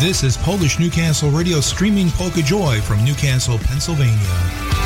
This is Polish Newcastle Radio streaming Polka Joy from Newcastle, Pennsylvania.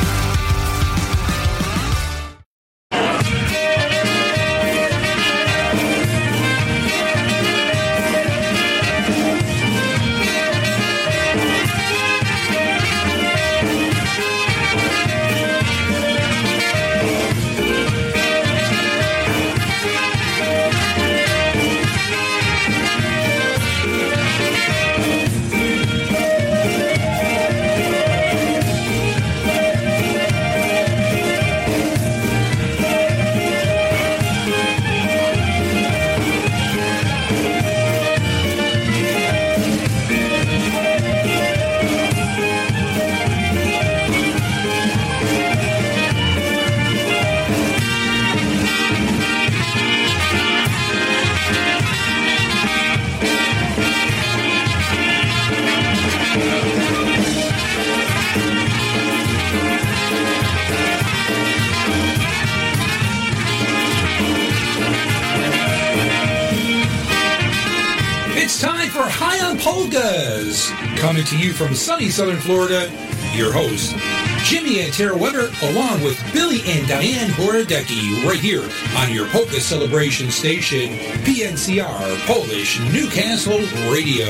Sunny southern Florida, your host, Jimmy and Tara Weber, along with Billy and Diane Horodecki, right here on your polka celebration station, PNCR Polish Newcastle Radio.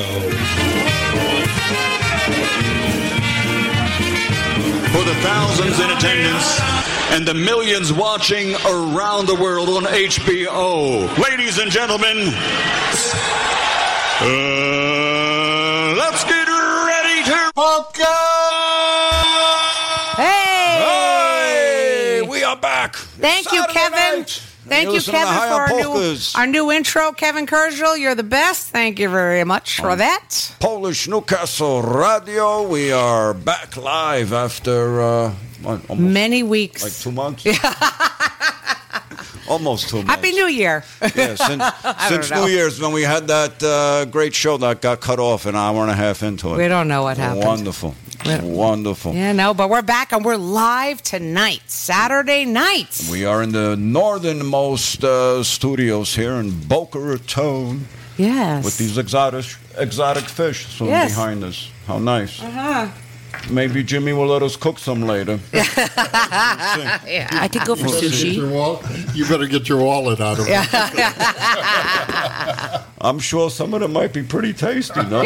For the thousands in attendance and the millions watching around the world on HBO. Ladies and gentlemen, uh, Thank You're you, Kevin, for our new, our new intro. Kevin Kurzel, you're the best. Thank you very much for that. Polish Newcastle Radio. We are back live after uh, Many weeks. like two months. almost two months. Happy New Year. Yeah, since, since. New Year's when we had that uh, great show that got cut off an hour and a half into it. We don't know what happened. Wonderful. Wonderful. Yeah, no, but we're back and we're live tonight, Saturday night. We are in the northernmost uh, studios here in Boca Raton yes. with these exotic exotic fish swimming Yes. behind us. How nice. Uh-huh. Maybe Jimmy will let us cook some later. Yeah. I could go for Better get sushi. your wall- You better get your wallet out of it. I'm sure some of them might be pretty tasty, no?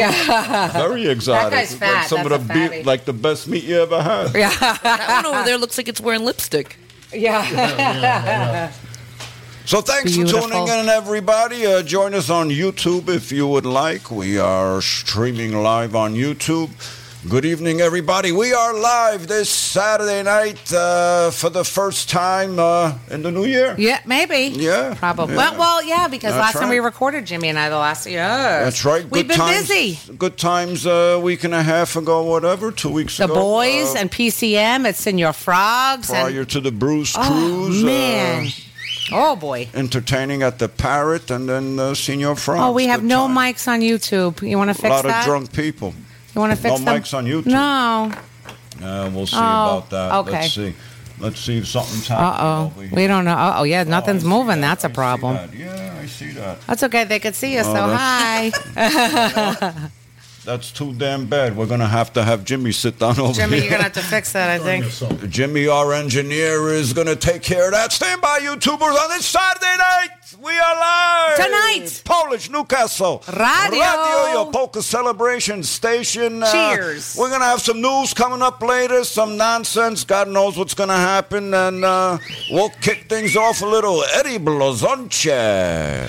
Very exotic. guy's fat. Like some That's of the be- fatty. like the best meat you ever had. That one over there looks like it's wearing lipstick. yeah. So thanks Beautiful. for tuning in, everybody. Uh, join us on YouTube if you would like. We are streaming live on YouTube. Good evening, everybody. We are live this Saturday night uh, for the first time uh, in the new year. Yeah, maybe. Yeah, Probably. yeah. Well, well, yeah, because That's last time we recorded Jimmy and I the last year. That's right. We've been times, busy. Good times a week and a half ago, whatever, two weeks The ago. The boys uh, and PCM at Senor Frogs. prior and, to the Bruce oh, Cruise. man. Uh, oh, boy. entertaining at the Parrot and then uh, Senior France. Oh, we have no time. mics on YouTube. You want to fix that? A lot that? of drunk people. You want to fix no them? mics on YouTube. No. Uh, we'll see Oh, about that. okay. Let's see. Let's see if something's happening. Uh happening oh. over here. We don't know. Uh oh. Yeah, nothing's Oh, I moving. that. That's a I see problem. that. Yeah, I see that. That's okay. They could see us, Oh, so that's- hi. That's too damn bad. We're gonna have to have Jimmy sit down over Jimmy, here. Jimmy, you're going to have to fix that, I think. Jimmy, our engineer, is gonna take care of that. Stand by, YouTubers, on this Saturday night. We are live Tonight. Polish Newcastle Radio. Radio, your polka celebration station. Uh, Cheers. we're gonna have some news coming up later, some nonsense. God knows what's gonna happen, and uh, we'll kick things off a little. Eddie Blazonczyk.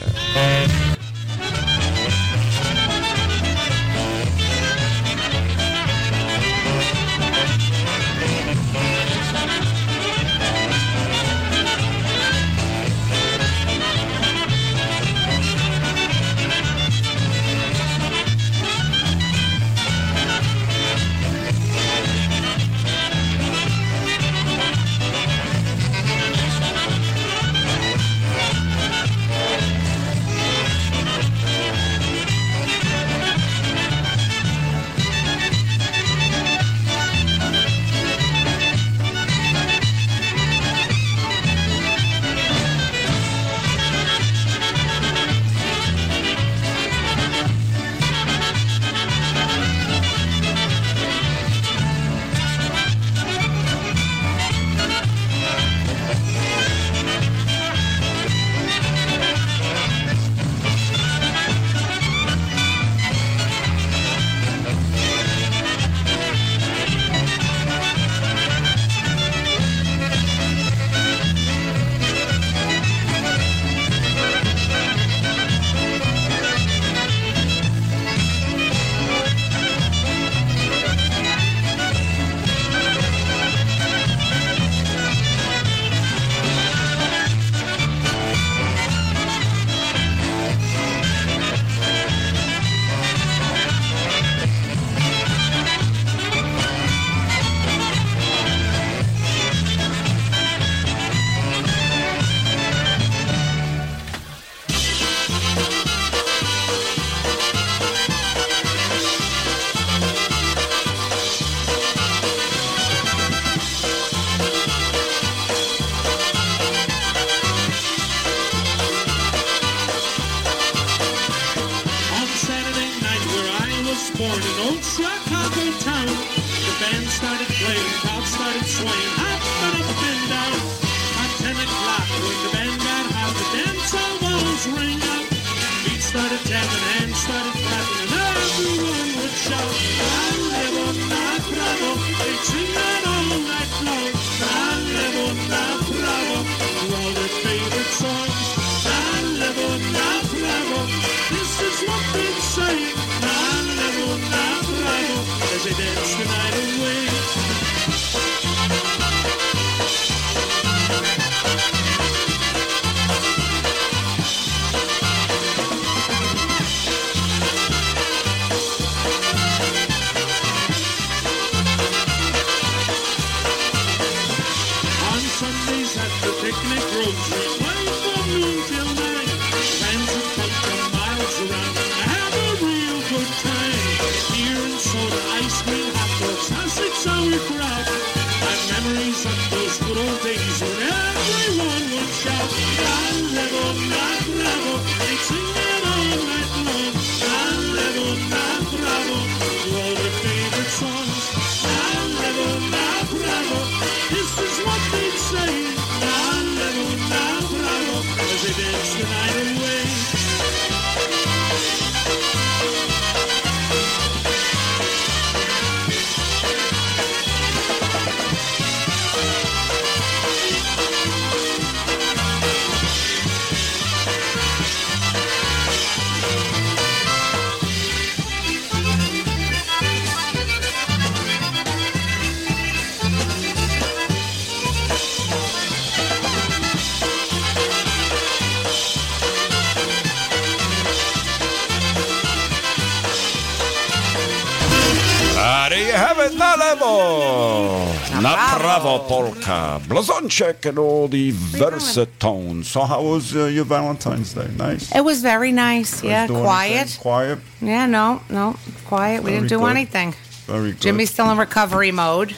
Levo, na bravo polka, Blazonczyk, and all the versatones. So, how was uh, your Valentine's Day? Nice. It was very nice. Yeah, Do anything? quiet. Quiet. Yeah, no, no, quiet. We Very didn't do good. anything. Very good. Jimmy's still in recovery mode,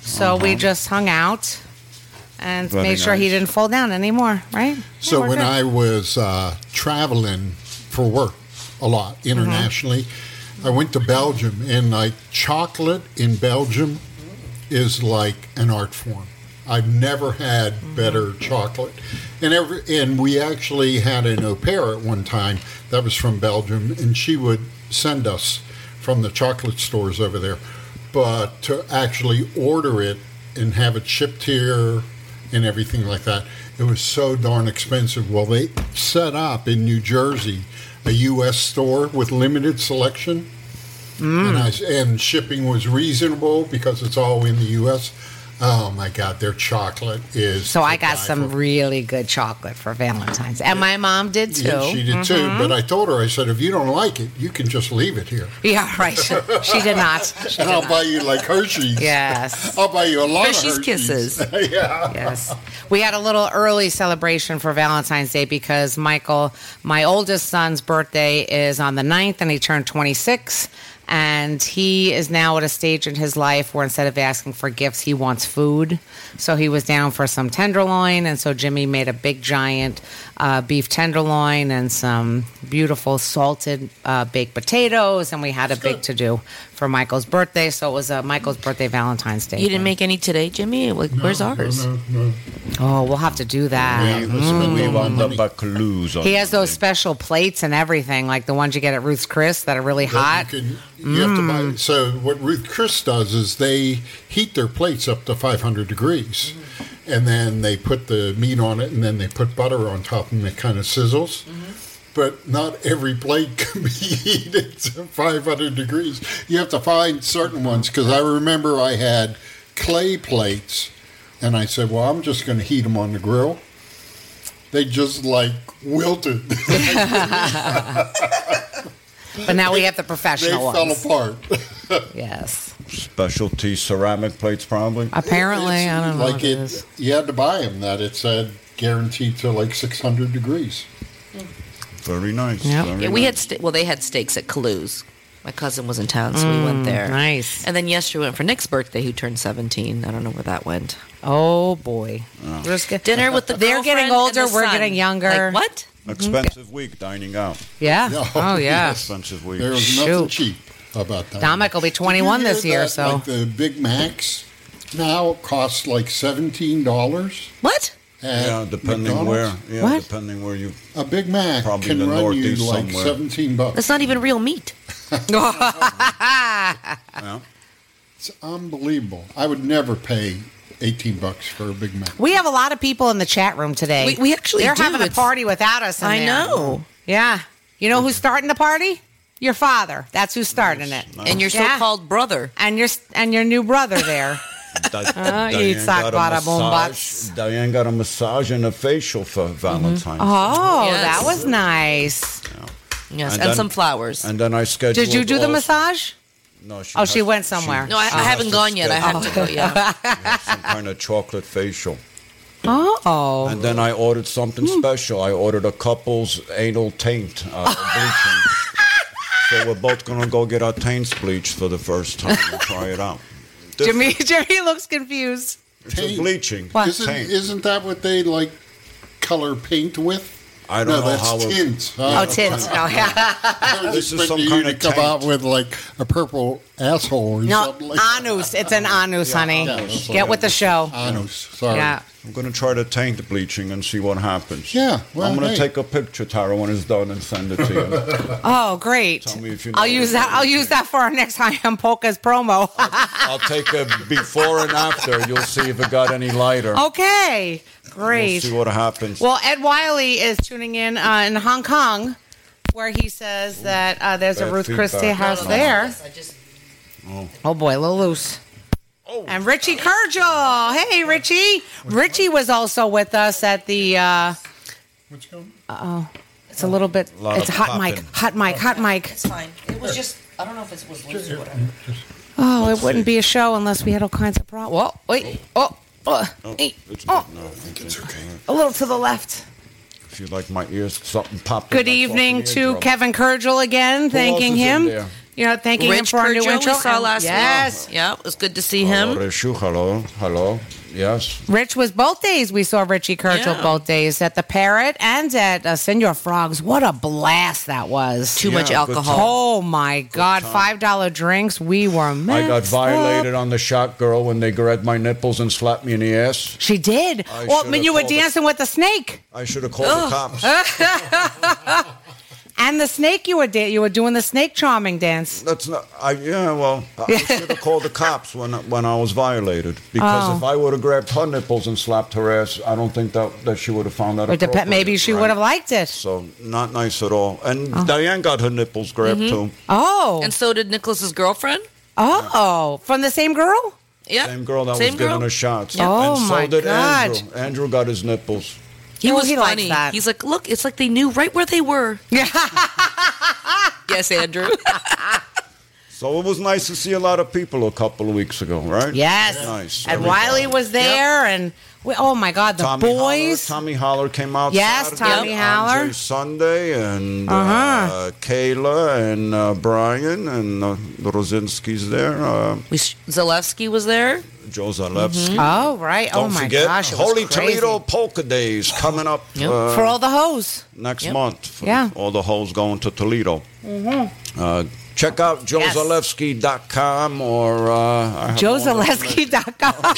so we just hung out and Uh-huh. Very made sure he didn't fall down anymore. Right? So Yeah, when good. I was uh, traveling for work a lot internationally, I went to Belgium, and like chocolate in Belgium is like an art form. I've never had mm-hmm. better chocolate, and every and we actually had an au pair at one time that was from Belgium, and she would send us from the chocolate stores over there, but to actually order it and have it shipped here and everything like that, it was so darn expensive. Well, they set up in New Jersey a U.S. store with limited selection, and, I, and shipping was reasonable because it's all in the U.S. Oh my God, their chocolate is. So I got some for. really good chocolate for Valentine's, and my mom did too. Yeah, she did too. Mhm. But I told her, I said, if you don't like it, you can just leave it here. Yeah, right. she did not. She and did I'll not. buy you like Hershey's. Yes. I'll buy you a lot Hershey's of Hershey's. Kisses. yeah. Yes. We had a little early celebration for Valentine's Day because Michael, my oldest son's birthday is on the 9th and he turned 26. And he is now at a stage in his life where instead of asking for gifts, he wants food. So he was down for some tenderloin. And so Jimmy made a big, giant uh, beef tenderloin and some beautiful salted uh, baked potatoes. And we had a big to do for Michael's birthday. So it was uh, Michael's birthday Valentine's Day. You didn't make any today, Jimmy? Like, Where's ours? No, no. Oh, we'll have to do that. Yeah, let's We all my want the money. On He has those special plates and everything, like the ones you get at Ruth's Chris that are really hot. You, can, you have to buy. So what Ruth Chris does is they heat their plates up to 500 degrees, and then they put the meat on it, and then they put butter on top, and it kind of sizzles. But not every plate can be heated to 500 degrees. You have to find certain ones because I remember I had clay plates, and I said, "Well, I'm just going to heat them on the grill." They just like wilted. But now we have the they professional fell ones. apart. Yes. Specialty ceramic plates, probably. Apparently, It's I don't know like what it is. You had to buy them that it said guaranteed to like 600 degrees. Very nice. Yep. very Yeah, we nice. had ste- well, they had steaks at Kalou's. My cousin was in town, so we went there. Mm, Nice. And then yesterday we went for Nick's birthday, who turned 17. I don't know where that went. Oh boy. We're just get- Dinner with the They're getting girlfriend and older. the We're son. getting younger. Like, what? Mm-hmm. Expensive week dining out. Yeah. Oh, Oh yeah. Expensive week. There was nothing Shoot. cheap about that. Dominic will be 21 this year, that, so Like the Big Macs now cost like $17. What? Yeah, depending McDonald's, where. Yeah, What? depending where you. A Big Mac Probably can the run you like somewhere. 17 bucks. That's not even real meat. Yeah. It's unbelievable. I would never pay 18 bucks for a Big Mac. We have a lot of people in the chat room today. We- we actually They're do. having a It's- party without us. In I there. know. Yeah. You know who's starting the party? Your father. That's who's starting it. And your Yeah. so-called brother. And your and your new brother there. Di- oh, eat sock got a boom massage- butts. Diane got a massage and a facial for mm-hmm. Valentine's. Oh, Yes. that was nice. Yes, And and, then- some flowers. And then I scheduled. Did you do the all- massage? No, she Oh, she went somewhere. no, I, I haven't gone yet. I have to go. Yeah. some kind of chocolate facial. Oh. And then I ordered something Hmm. special. I ordered a couple's anal taint uh, bleaching. so we're both gonna go get our taints bleached for the first time and try it out. Jimmy Jimmy looks confused. It's a bleaching. What? Isn't, isn't that what they like color paint with? I don't no, know that's how. It, tint. Oh, tits. No, oh, yeah. I was This is some you kind to of come out with like a purple asshole or No, something like that. anus. It's an anus, honey. yeah, that's what Get with the show. Anus. Sorry. Yeah. I'm gonna try the taint the bleaching and see what happens. Yeah, well, I'm gonna hey. take a picture, Tara, when it's done and send it to you. Oh, great. Tell me if you I'll use that. I'll is. use that for our next High on Polka's promo. I'll take a before and after. You'll see if it got any lighter. okay, We'll great. see what happens. Well, Ed Wiley is tuning in uh, in Hong Kong, where he says that uh, there's a Bad Ruth feedback. Christie house there. Oh boy, a little loose. Oh. And Richie Kurgel. Hey, Richie. Richie was also with us at the. Uh, What's going it's a little bit. Lot It's a of hot mic. Hot mic. Hot mic. It's fine. It was just. I don't know if it was loose or whatever. Oh, it wouldn't be a show unless we had all kinds of problems. Whoa, wait. Oh, oh, Oh, oh, hey, It's oh, good. No, I think it's okay. a little to the left. If you like my ears, something popped. Good my evening to. Kevin Kurgel again, thanking else in him. There? You know, thanking him Rich for our new Kurjo intro. we saw last yes. week. Yeah, it was good to see Hello, him. Rishu. Hello, hello. Yes. Rich was both days. We saw Richie Kurgel Yeah. both days at the Parrot and at uh, Senor Frogs. What a blast that was! Too much Yeah, good alcohol. Oh my God! Five dollar drinks. We were. I got violated up. on the shot girl when they grabbed my nipples and slapped me in the ass. She did. I well, should've when you were called it. dancing with the snake I should have called the cops. and the snake, you were da- you were doing the snake charming dance. That's not. I yeah. Well, I should have called the cops when when I was violated because Oh. if I would have grabbed her nipples and slapped her ass, I don't think that that she would have found that. Or dep- maybe she right? would have liked it. So not nice at all. And Diane got her nipples grabbed Mm-hmm. too. Oh, And so did Nicholas's girlfriend. oh, from the same girl. Yeah, Same girl that Same was giving girl. her shots. Oh, and so my did God. Andrew. Andrew got his nipples. He Oh, was he funny. He's like, look, it's like they knew right where they were. yes, Andrew. So it was nice to see a lot of people a couple of weeks ago, right? Yes. Nice. And Everybody. Wiley was there, and we, oh my God, the Tommy boys. Holler, Tommy Holler came out. Yes, Saturday, Tommy Holler. Andre Sunday and uh Uh-huh. Kayla and uh, Brian and uh, the Rosinski's there. Uh, we, Zalewski was there. Joe Zalewski. Oh right! Don't oh my forget gosh! It was Holy crazy. Toledo Polka Days coming up Yep. uh, for all the hoes. next Yep. month. For Yeah. All the hoes going to Toledo. Uh, check out Yes. joezalewski.com or uh, I have one JoeZaleski.com.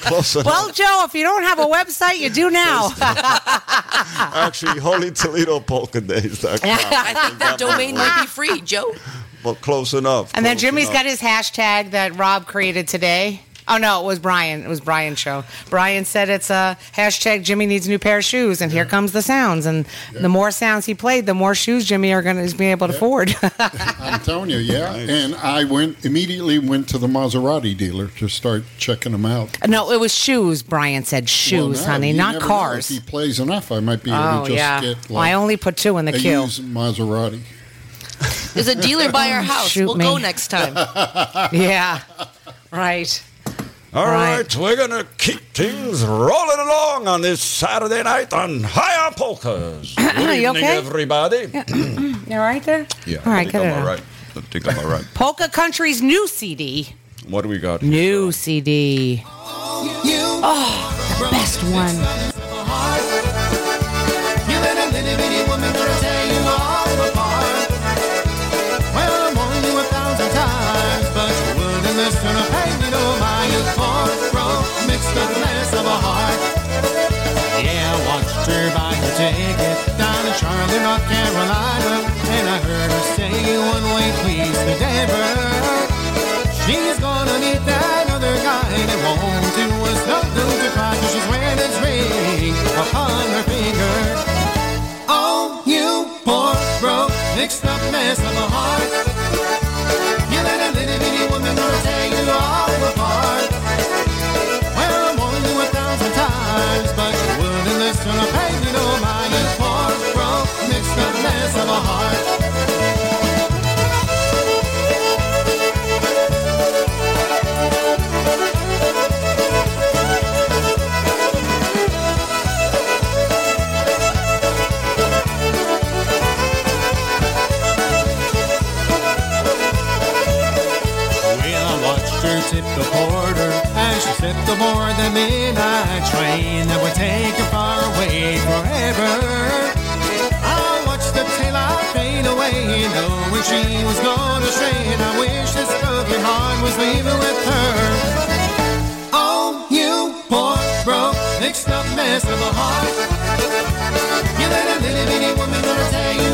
close enough. well, Joe, if you don't have a website, you do now. Actually, Holy Toledo Polka Days.com. I think that domain might be free, Joe. But close enough. And then close Jimmy's enough. got his hashtag that Rob created today. Oh no, it was Brian. It was Brian's show. Brian said it's a hashtag Jimmy needs a new pair of shoes, and here comes the sounds. And the more sounds he played, the more shoes Jimmy are going to be able to afford. I'm telling you, yeah. Nice. And I went immediately went to the Maserati dealer to start checking them out. Uh, no, it was shoes. Brian said shoes, Well, now, honey, not cars. If he plays enough, I might be able Oh to just yeah. get well, I only put two in the queue. used Maserati. There's a dealer by our house. Shoot we'll me. go next time. Yeah. Right. All Right. right, we're going to keep things rolling along on this Saturday night on High on Polkas. Good You evening, okay? everybody. You all right there? Yeah, All I right, think I'm all right. I think I'm all right. Polka Country's new CD. What do we got? New CD. Oh, the best one. mixed up mess of a heart. You let a little bitty woman tear you all apart. Well, I'm warning you a thousand times, but you wouldn't listen or pay me no mind. You poor, broke, mixed up mess of a heart. the more the midnight train that would take you far away forever. I watched the tail light fade away, knowing she was gone astray, and I wish this broken heart was leaving with her. Oh, you poor, broke, mixed up mess of a heart. You let a little bitty woman gonna tell you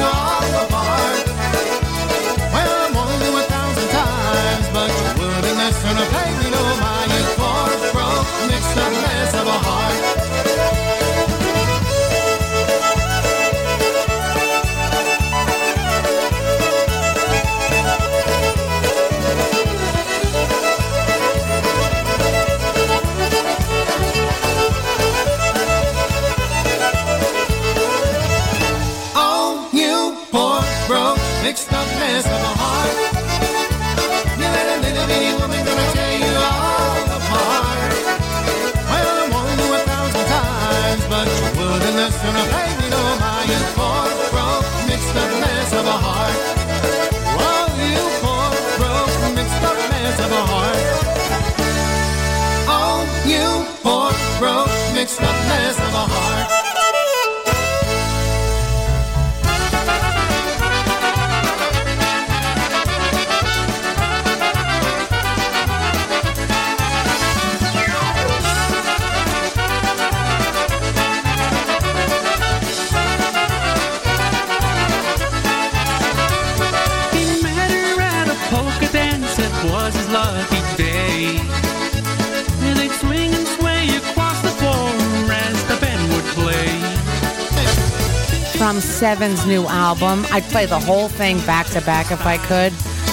Seven's new album. I'd play the whole thing back to back if I could.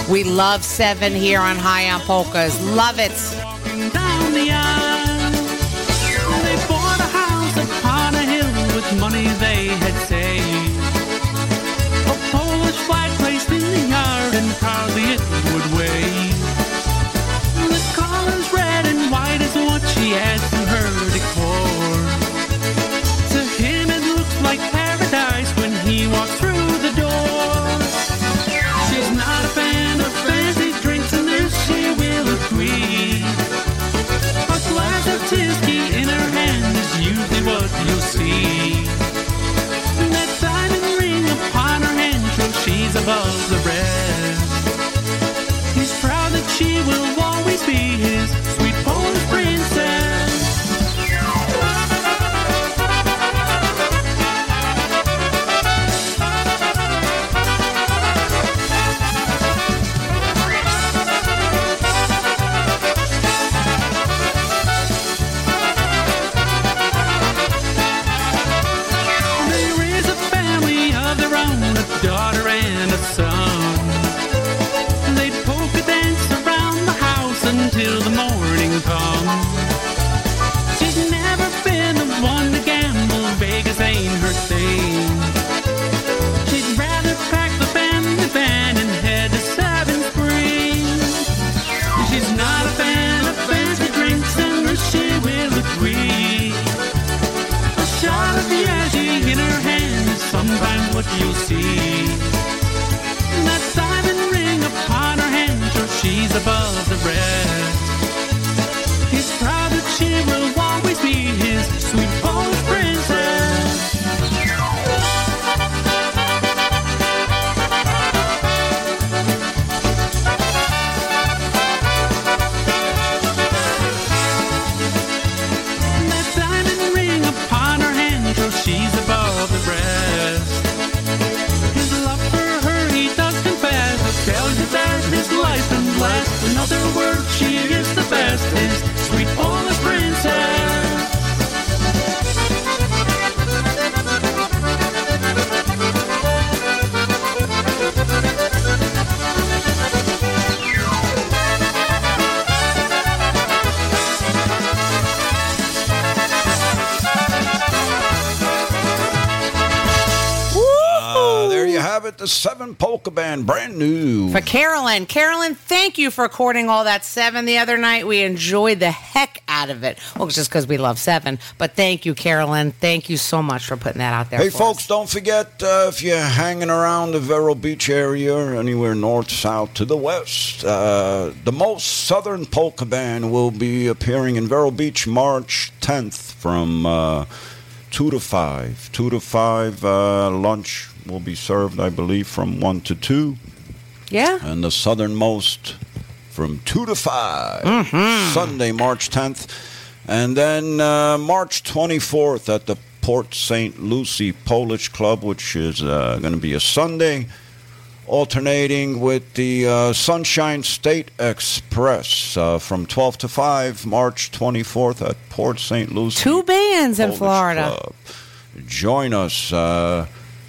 We love Seven here on High on Polkas. Love it. Carolyn. Carolyn, thank you for recording all that seven the other night. We enjoyed the heck out of it. Well, just because we love seven. But thank you, Carolyn. Thank you so much for putting that out there. Hey, folks, us. don't forget uh, if you're hanging around the Vero Beach area anywhere north, south, to the west, uh, the most southern polka band will be appearing in Vero Beach March 10th from uh, 2 to 5. 2 to 5, uh, lunch will be served, I believe, from 1 to 2. Yeah? and the southernmost from 2 to 5 Mm-hmm. sunday march 10th and then uh, march 24th at the port st lucie polish club which is uh, going to be a sunday alternating with the uh, sunshine state express uh, from 12 to 5 march 24th at port st lucie Two bands in Florida. Club. Join us.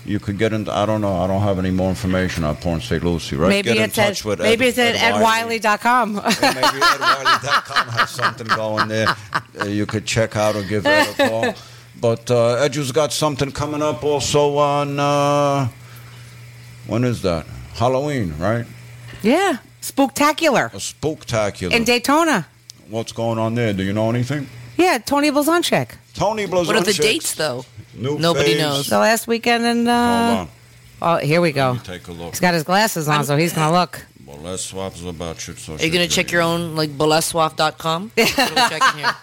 You could get in. I don't know. I don't have any more information on Porn St. Lucie, right? Maybe get in it's touch at, with maybe Ed, it's at Ed Wiley. edwiley.com. Maybe EdWiley.com has something going there. Uh, you could check out or give Ed a call. But uh, Edu's got something coming up also on. Uh, when is that? Halloween, right? yeah. Spooktacular. A spooktacular. In Daytona. What's going on there? Do you know anything? Yeah, Tony Blazonczyk. Tony Blazonczyk. What are the dates, though? New Nobody phase. knows. The last weekend in. Hold Uh, on. oh, here we go. Let me take a look. He's got his glasses on, so he's going to look. Well, let's swap about you. So Are you going to check your own, like, boleswaf.com? What are we checking here?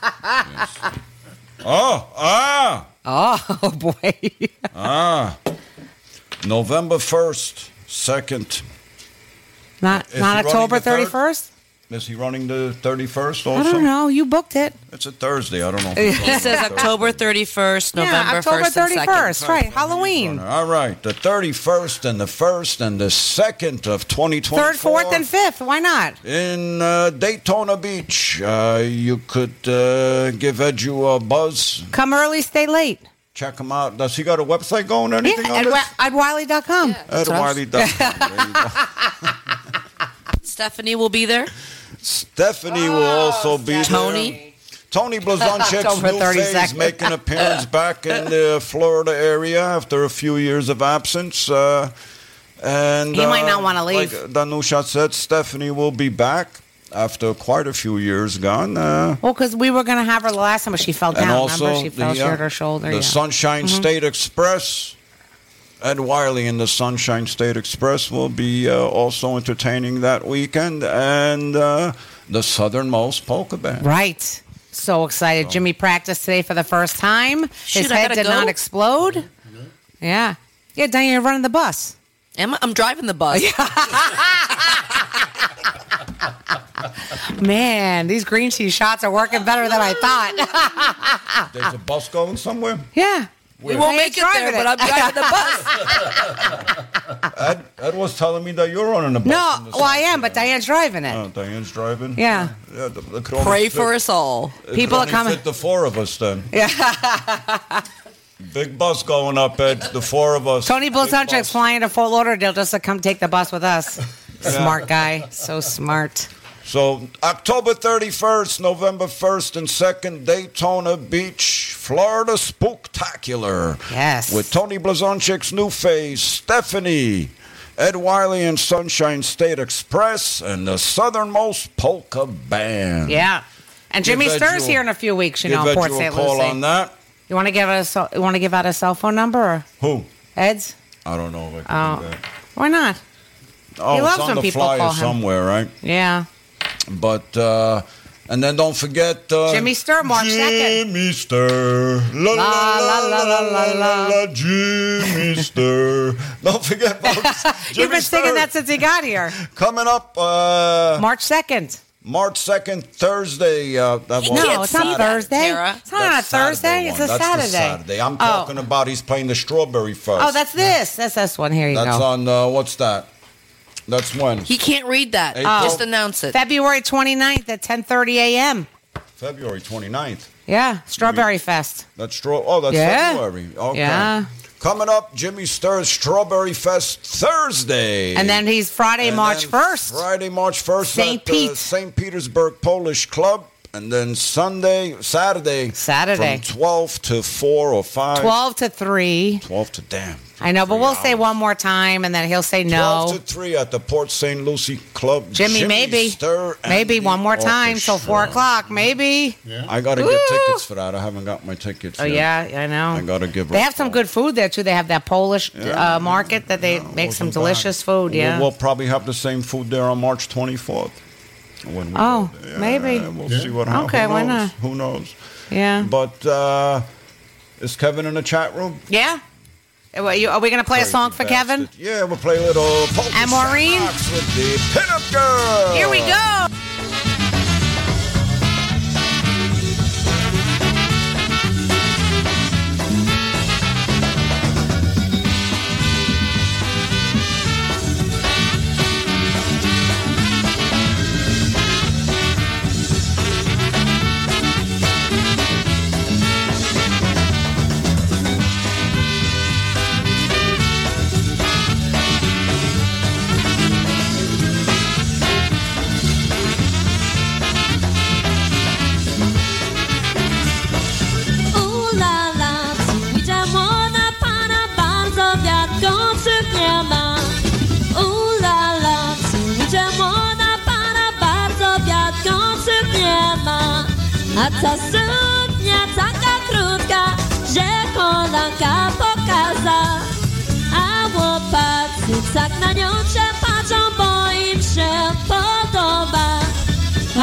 Oh, ah, Oh, boy. ah. November 1st, 2nd. not Is he not running October the third? 31st? Is he running the 31st also? I also? don't know. You booked it. It's a Thursday. I don't know. If He says October 31st, November yeah, October 1st, and 31st. 2nd. Right. Halloween. All right, the 31st and the 1st and the 2nd of 2024. Third, fourth, and fifth. Why not? In uh, Daytona Beach, uh, you could uh, give Edu a buzz. Come early, stay late. Check him out. Does he got a website going or anything Yeah, on at, this? Wi- at wiley.com. Ed what I was- Wiley does. There you go. Stephanie will be there. Stephanie will also be there. Tony. Tony Blazonczyk's new phase 32nd. making an appearance back in the Florida area after a few years of absence. Uh, and He might uh, not wanna leave. Like Danusha said, Stephanie will be back after quite a few years gone. Uh, Well, because we were going to have her the last time, but she fell down. and also Remember? She fell. the, she uh, hurt her shoulder. the yeah. Sunshine State Express. Ed Wiley and the Sunshine State Express will be uh, also entertaining that weekend, and uh, the Southernmost Polka Band. Right. So excited. Jimmy practiced today for the first time. His Shoot, I head did go? not explode. Yeah. Yeah, Diane, you're running the bus. Am I? I'm driving the bus. Man, these green tea shots are working better than I thought. There's a bus going somewhere. yeah. We won't make it there, but I'm driving the bus. Ed, Ed was telling me that you're running a bus. No, in the well, I am, but Diane's driving it. Oh, Diane's driving. Yeah. yeah the, the could Pray fit- for us all. it could People are only coming. Fit the four of us then. Yeah. Big bus going up, Ed. The four of us. Tony Big Blazonczyk's bus. flying to Fort Lauderdale just to come take the bus with us. Smart guy. So smart. So October 31st, November 1st, and 2nd, Daytona Beach, Florida Spooktacular. Yes. With Tony Blazonczyk's new phase, Stephanie, Ed Wiley and Sunshine State Express, and the Southernmost Polka Band. Yeah. And Jimmy Give Sturr's here in a few weeks, you know, in Port St. call Lucie. on that. You want to give us? You want to give out a cell phone number or Who? Ed's? I don't know if I can Oh. do that. Why not? Oh, He it's loves on when the people flyer call him. somewhere, right? Yeah. But uh, and then don't forget uh, Jimmy Sturr, March 2nd. Jimmy Sturr, la la la la la la la, la Jimmy Sturr. don't forget, folks. You've been singing that since he got here. coming up uh, March 2nd. March second, Thursday. Uh, that was- No, it's see not Thursday. Tara. It's not on a That's Saturday Thursday. It's a That's the Saturday. Saturday. I'm Oh. talking about he's playing the Strawberry Fest. Oh, that's this. That's this one. Here you go. That's go. on uh, what's that? That's one. He can't read that. April. Just announce it. February 29th at 10:30 a.m. February 29th. Yeah, Strawberry Fest. That's straw. Oh, that's Yeah. February. Okay. Yeah. Coming up, Jimmy Sturr's Strawberry Fest Thursday. And then he's Friday, And March then 1st. Friday, March 1st. St. at the Pete. St. Petersburg Polish Club. And then Sunday, Saturday. Saturday. From 12 to 4 or 5. 12 to 3. 12 to damn. I know, but we'll say one more time and then he'll say no. 12 no. to 3 at the Port St. Lucie Club. Jimmy, maybe. Sturr Maybe one more time till 4 o'clock. Maybe. Yeah. I got to get tickets for that. I haven't got my tickets Oh, yet. yeah, I know. I got to give They her have some good food there, too. They have that Polish Yeah. uh, market that they make some delicious bad. food. We'll- Yeah. We'll, probably have the same food there on March 24th. When we Oh, maybe. We'll Yeah. see what happens. Okay, why not? Who knows? yeah. But uh, is Kevin in the chat room? Yeah. Uh, what, you- Are we going to play a song for Kevin? Yeah, we'll play a little Polka And Maureen? With the Pinup Girl. Here we go. Ta suknia taka krótka, że kolanka pokaza. A chłopacy tak na nią się patrzą, bo im się podoba.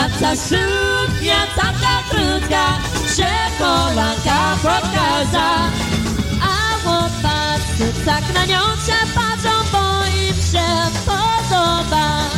A ta suknia taka krótka, że kolanka pokaza. A chłopacy tak na nią się patrzą, bo im się podoba.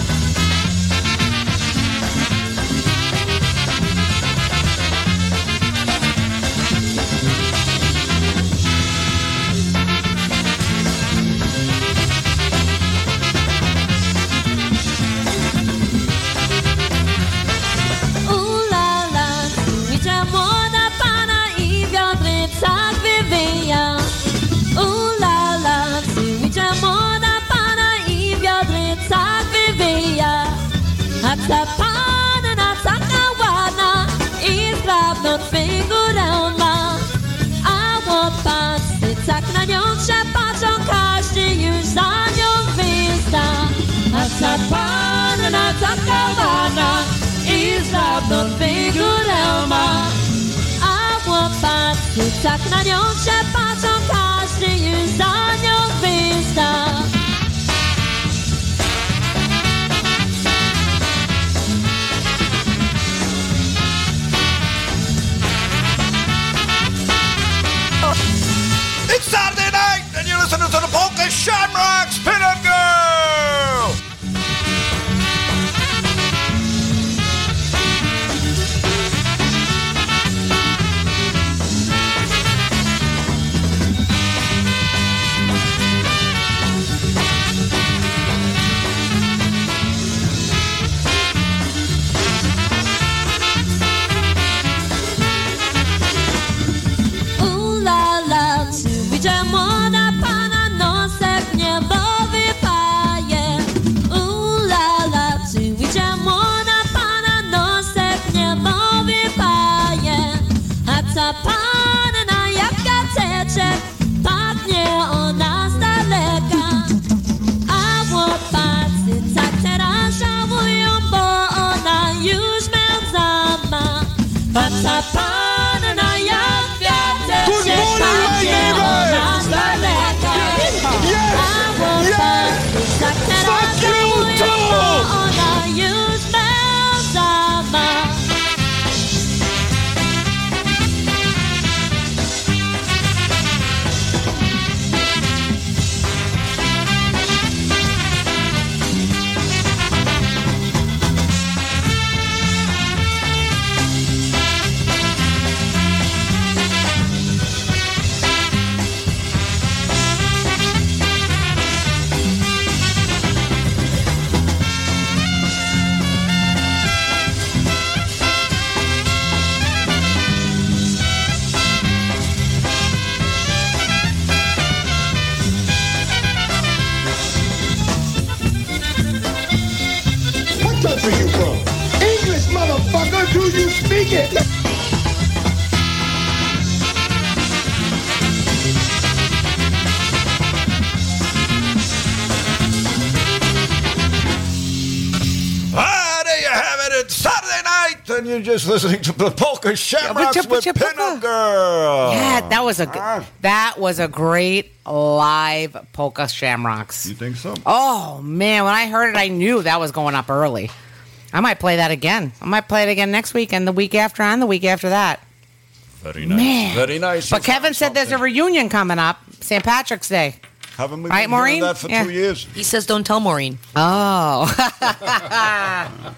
A ta panna ładna i figurę ma. A chłopacy tak na nią się patrzą, każdy już za nią wysta. The Polka Shamrocks Chippa, with chippa, Pinup Girl. Yeah, that was a g- Ah, that was a great live polka shamrocks. You think so? Oh man, when I heard it, I knew that was going up early. I might play that again. I might play it again next week and the week after and the week after that. Very nice. Man. Very nice. But You Kevin found said there's a reunion coming up, St. Patrick's Day. Haven't we Right, been Maureen? that for Yeah. two years? He says, "Don't tell Maureen." Oh. I'm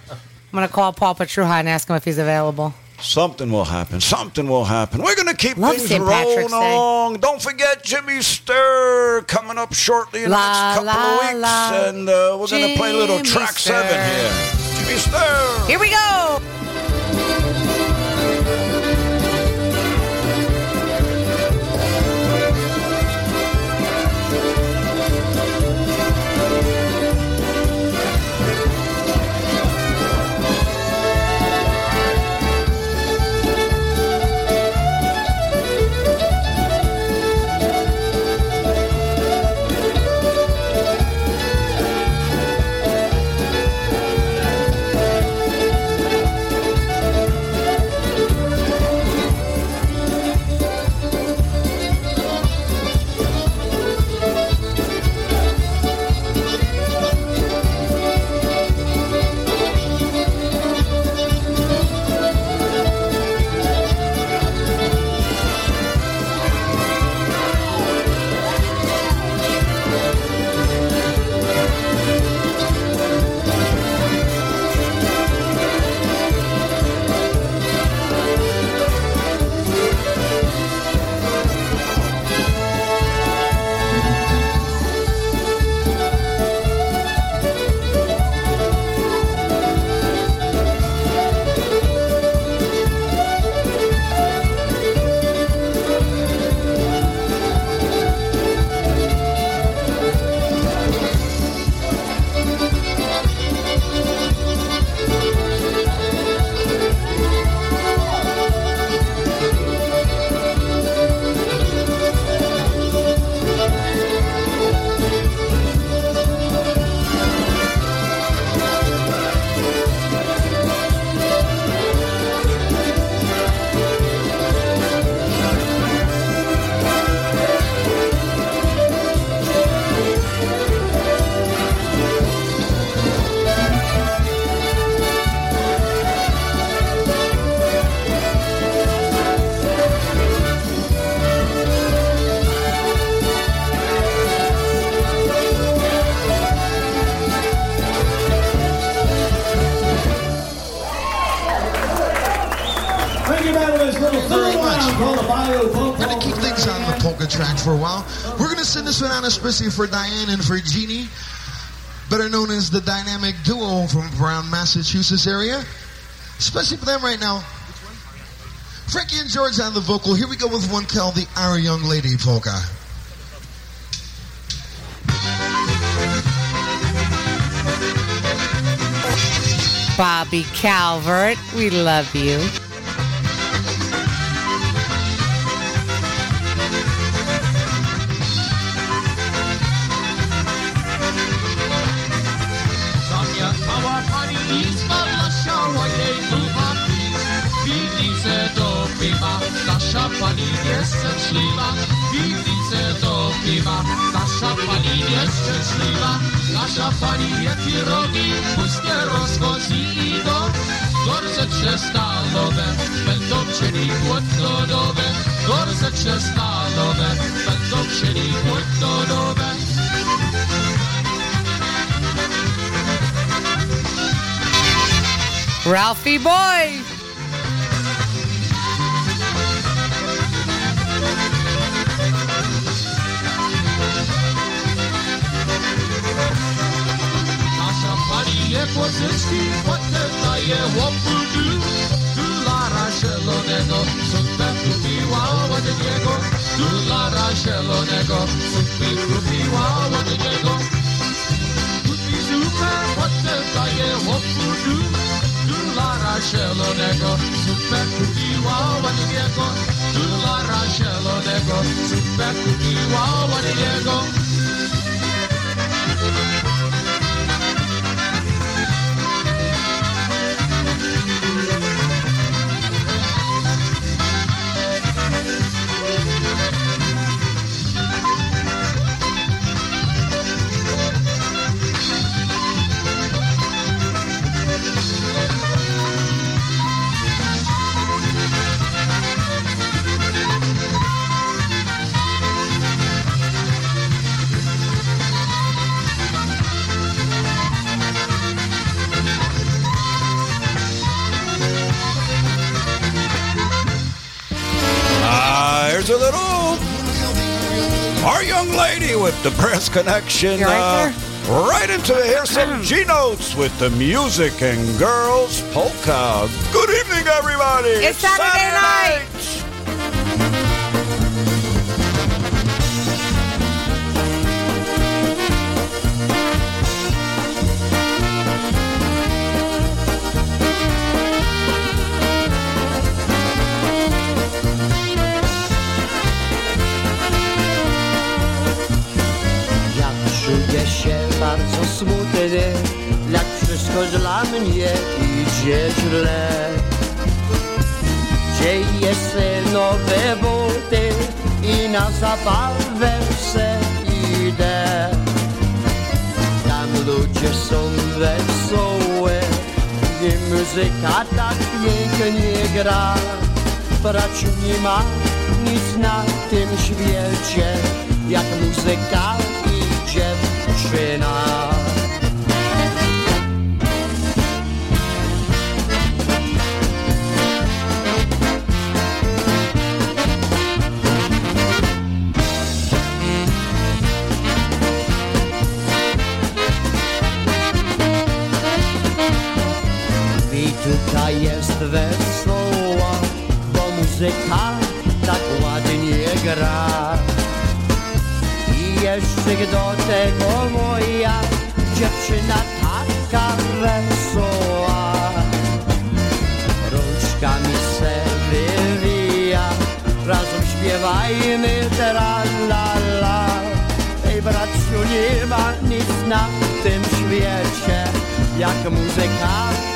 gonna call Paul Petruha and ask him if he's available. Something will happen. Something will happen. We're going to keep Love things rolling along. Don't forget Jimmy Sturr coming up shortly in the next couple la, of weeks. la. and uh, we're going to play a little track Sturr. seven here. Jimmy Sturr. Here we go. Especially for Diane and for Jeannie, better known as the dynamic duo from around Massachusetts area. Especially for them right now. Frankie and George on the vocal. Here we go with one called the Our Young Lady Polka. Bobby Calvert, we love you. prachy robí, pustě rozchozí do gorzeče stálové, będą chcieli płotno nowe, gorzecze stalowe, będą chcieli płotno nowe. Ralphie Boy! Pożyczki, potem daje łoputu. Dolara zielonego, supę kupiła od niego. Dolara zielonego, supę kupiła od niego. Kupi zupę, potem daje łoputu. Dolara rascelo nego, super kukiwa wani diego, tu la rascelo nego, super kukiwa wani diego. A little. Our young lady with the breast connection. Right uh, right into. Here's some G notes with the music and girls polka. Good evening, everybody. It's Saturday night. Ja jak wszystko dla mnie idzie źle. Dzieje się nowe buty i na zabawę se idę. Tam ludzie są wesołe i muzyka tak pięknie gra. Brać nie ma nic na tym świecie, jak muzyka i dziewczyna. Jak muzyka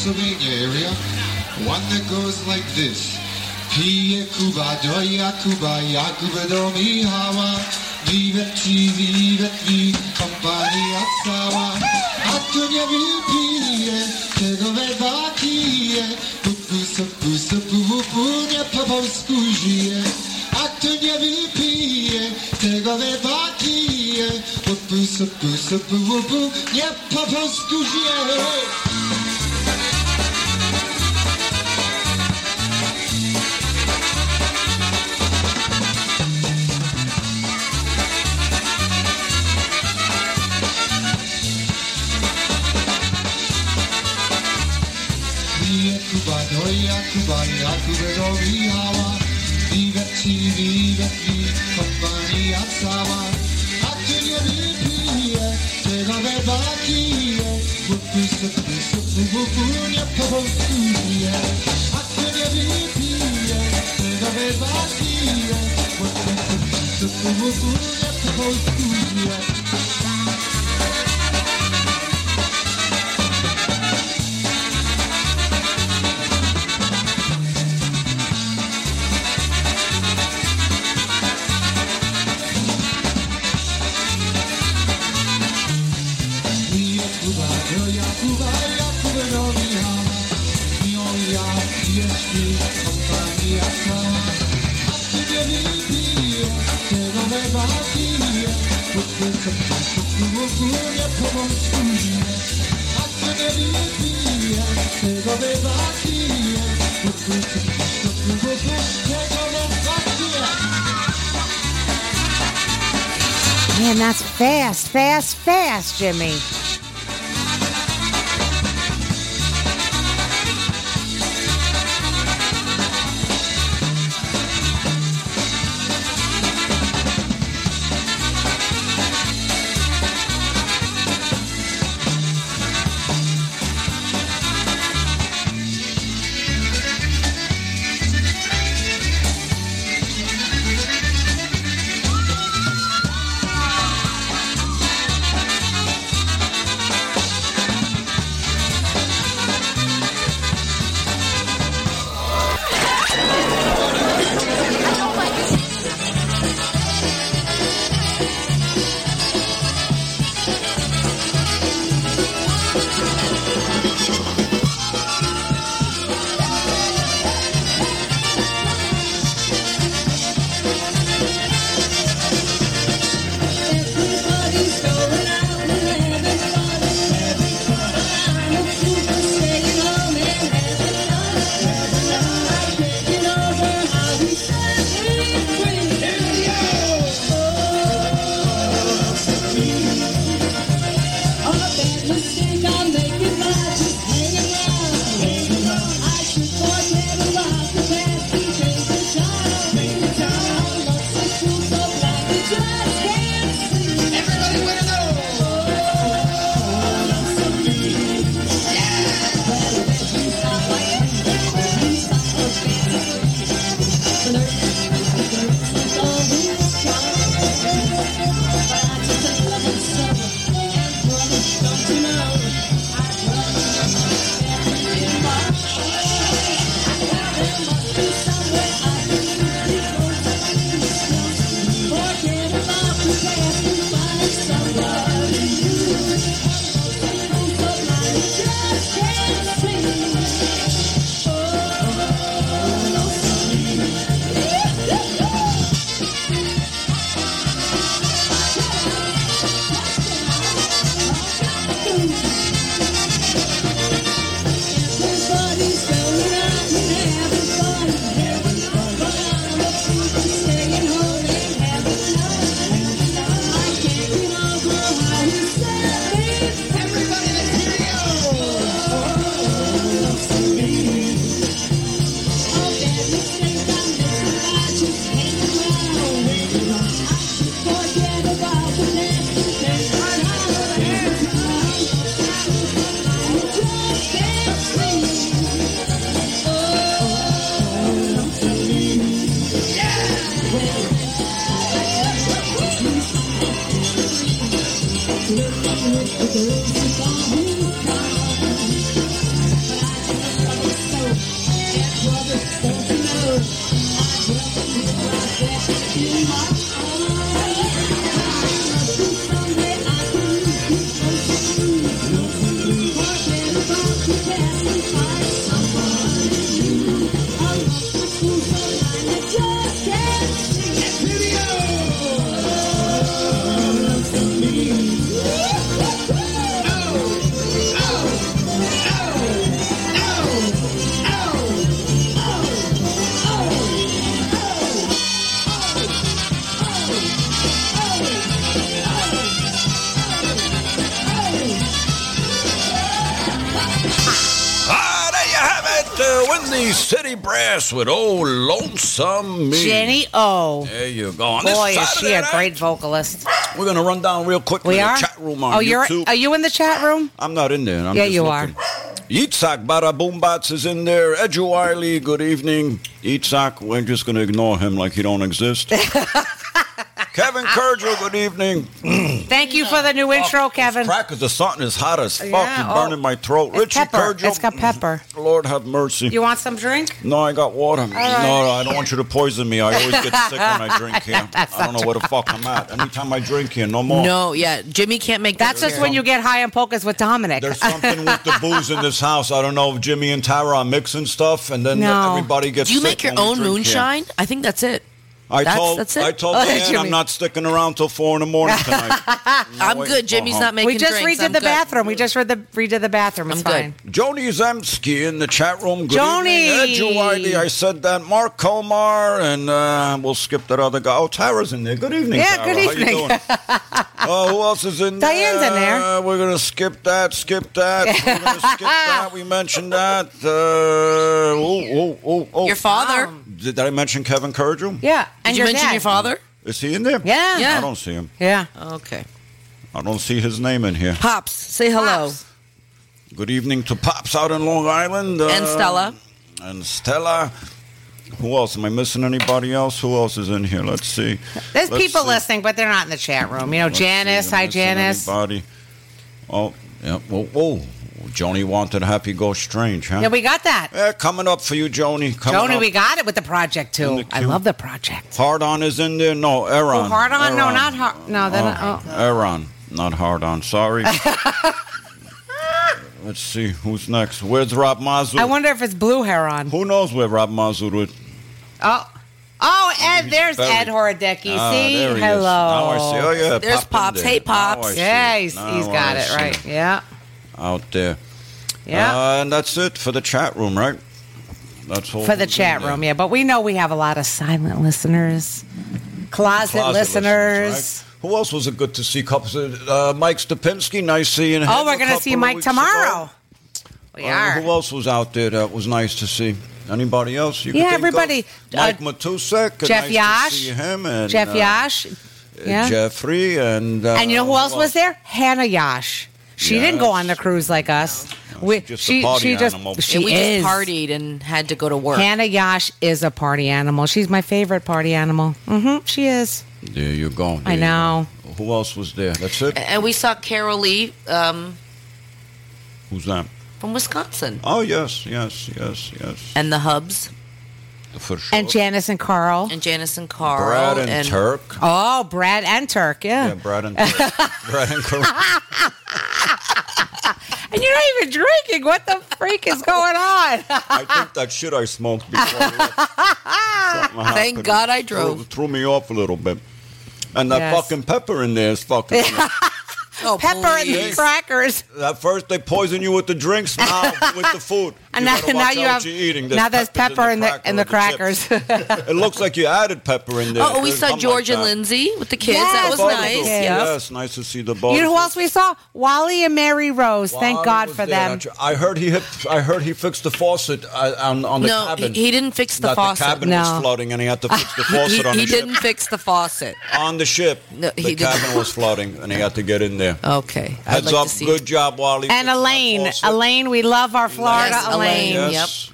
Pennsylvania area. One that goes like this. Pije Kuba, doja Kuba, Jakuba do mi, kompania cała. A tu nie wypije, tego weba pije. Pupu, sopu, sopu, wupu, nie po polsku żyje. A tu nie wypije, tego weba pije. Pupu, sopu, sopu, wupu, nie po Compagnia tuberowijała Piwek ci, piwek mi, kompania cała A ty nie wypije, te nowe bakije Bo ty se, ty se, ty w nie popije A ty nie wypije, te nowe bakije Bo ty Man, that's fast, fast, fast, Jimmy. With Old Lonesome Me. Jenny O. There you go. On Boy, is she a night, great vocalist. We're going to run down real quick We the are? chat room on oh, you're YouTube. are you in the chat room? I'm not in there. I'm Yeah, just you looking. Yitzhak Bada Boombats is in there. Edu Wiley, good evening. Yitzhak, we're just going to ignore him like he don't exist. Kevin Kurgel, good evening. Thank you for the new intro, oh, Kevin. Crackers, the something is hot as fuck. Yeah, It's oh. burning my throat. It's Richie pepper. Kurgel. It's got pepper. Lord have mercy. You want some drink? No, I got water. No, right. no, I don't want you to poison me. I always get sick when I drink here. That's I don't know where the fuck I'm at. Anytime I drink here, no more. No, yeah, Jimmy can't make That's that just when you get high on polkas with Dominic. There's something with the booze in this house. I don't know if Jimmy and Tara are mixing stuff, and then No. everybody gets. Do you sick make your when we own drink here. moonshine? I think that's it. I That's- told that's it. I told Oh, Diane Jimmy. I'm not sticking around till four in the morning tonight. I'm wait, good. Jimmy's uh-huh. not making we just drinks. redid I'm the good. bathroom. We just read the redid the bathroom. It's I'm good. Joni Zemsky in the chat room. Good Joni! evening. Ed Juwidi, I said that. Mark Komar, and uh, we'll skip that other guy. Oh, Tara's in there. Good evening, Yeah, Tara. good How you evening. doing? Oh, who else is in there? Diane's in there. Uh, we're going to skip that, skip that. We're going to skip that. We mentioned that. Uh, oh, oh, oh, oh. Your father. Did, did I mention Kevin Kurgel? Yeah. Did And you your mention dad. your father? Is he in there? Yeah. Yeah. I don't see him. Yeah. Okay. I don't see his name in here. Pops, say hello. Good evening to Pops out in Long Island. And uh, Stella. And Stella. Who else? Am I missing anybody else? Who else is in here? Let's see. There's Let's people see. listening, but they're not in the chat room. You know, Let's see. Janice. Am I Hi, missing Janice. Anybody? Oh, yeah. Whoa, whoa. Joni wanted Happy Go Strange, huh? Yeah, we got that. Yeah, coming up for you, Joni. Coming Joni, up. we got it with the project too. the I love the project. Hard on is in there? No, Aaron. Oh, hard on? No, not hard. No, then oh. Aaron, not hard on. Sorry. Let's see who's next. Where's Rob Mazur? I wonder if it's blue hair on. Who knows where Rob Mazur is? Oh, oh, Ed. There's. Ed Horodecki. Ah, See, there he is. hello. Now I see. Oh yeah, There's Pop Pops. there. Hey, Pops. Yeah, he's, he's I got it see right. Yeah, Out there. yeah. Uh, and that's it for the chat room, right? That's all. For the chat room, yeah. But we know we have a lot of silent listeners, closet, Closet listeners. right? Who else was it good to see? Couples. Uh, Mike Stupinski, nice seeing him. Oh, we're gonna see Mike weeks ago. tomorrow. We Uh, are. Who else was out there that was nice to see? Anybody else? You Yeah, think of? everybody. Mike Uh, Matusek. Jeff nice Yash. To see him and Jeff uh, Yash. uh, Yeah. Jeffrey and. Uh, and you know who else was there? Hannah Yash. She didn't go on the cruise like us. We, just a she party she just animal. she and we is. just partied and had to go to work. Hannah Yash is a party animal. She's my favorite party animal. Mm-hmm. She is. There you go. I there you know. go. Who else was there? That's it. and we saw Carol Lee um, Who's that? from Wisconsin Oh yes, yes, yes, yes. and the Hubs For sure. And Janice and Carl. and Janice and Carl Brad and, Turk. Oh, Brad and Turk. Yeah. Yeah, Brad and Turk. Brad and Turk. And you're not even drinking. What the freak is going on? I think that shit I smoked before. I left. Thank. God I Threw, drove. threw me off a little bit. And that Yes. fucking pepper in there is fucking. Oh, Pepper and please. crackers. At first they poison you with the drinks, now with the food. And you now, gotta now you have you're eating. now there's peppers pepper in the cracker in the or chips. crackers. It looks like you added pepper in there. Oh, we saw George like and. Lindsay with the kids. Yes, that was nice. them. Yes. Yes, nice to see the both. you know who else we saw? Wally and Mary Rose. Thank God for there. them. I heard he hit, I heard he fixed the faucet uh, on, on the No, cabin. he, he didn't fix the that faucet. the cabin No. was flooding, and he had to fix the faucet he on the he ship. didn't fix the faucet. On the ship, No, the he didn't. cabin was flooding, and he had to get in there. Okay. I'd Heads like up, to see good job, Wally. And Elaine. Elaine, we love our Florida Elaine. Yes.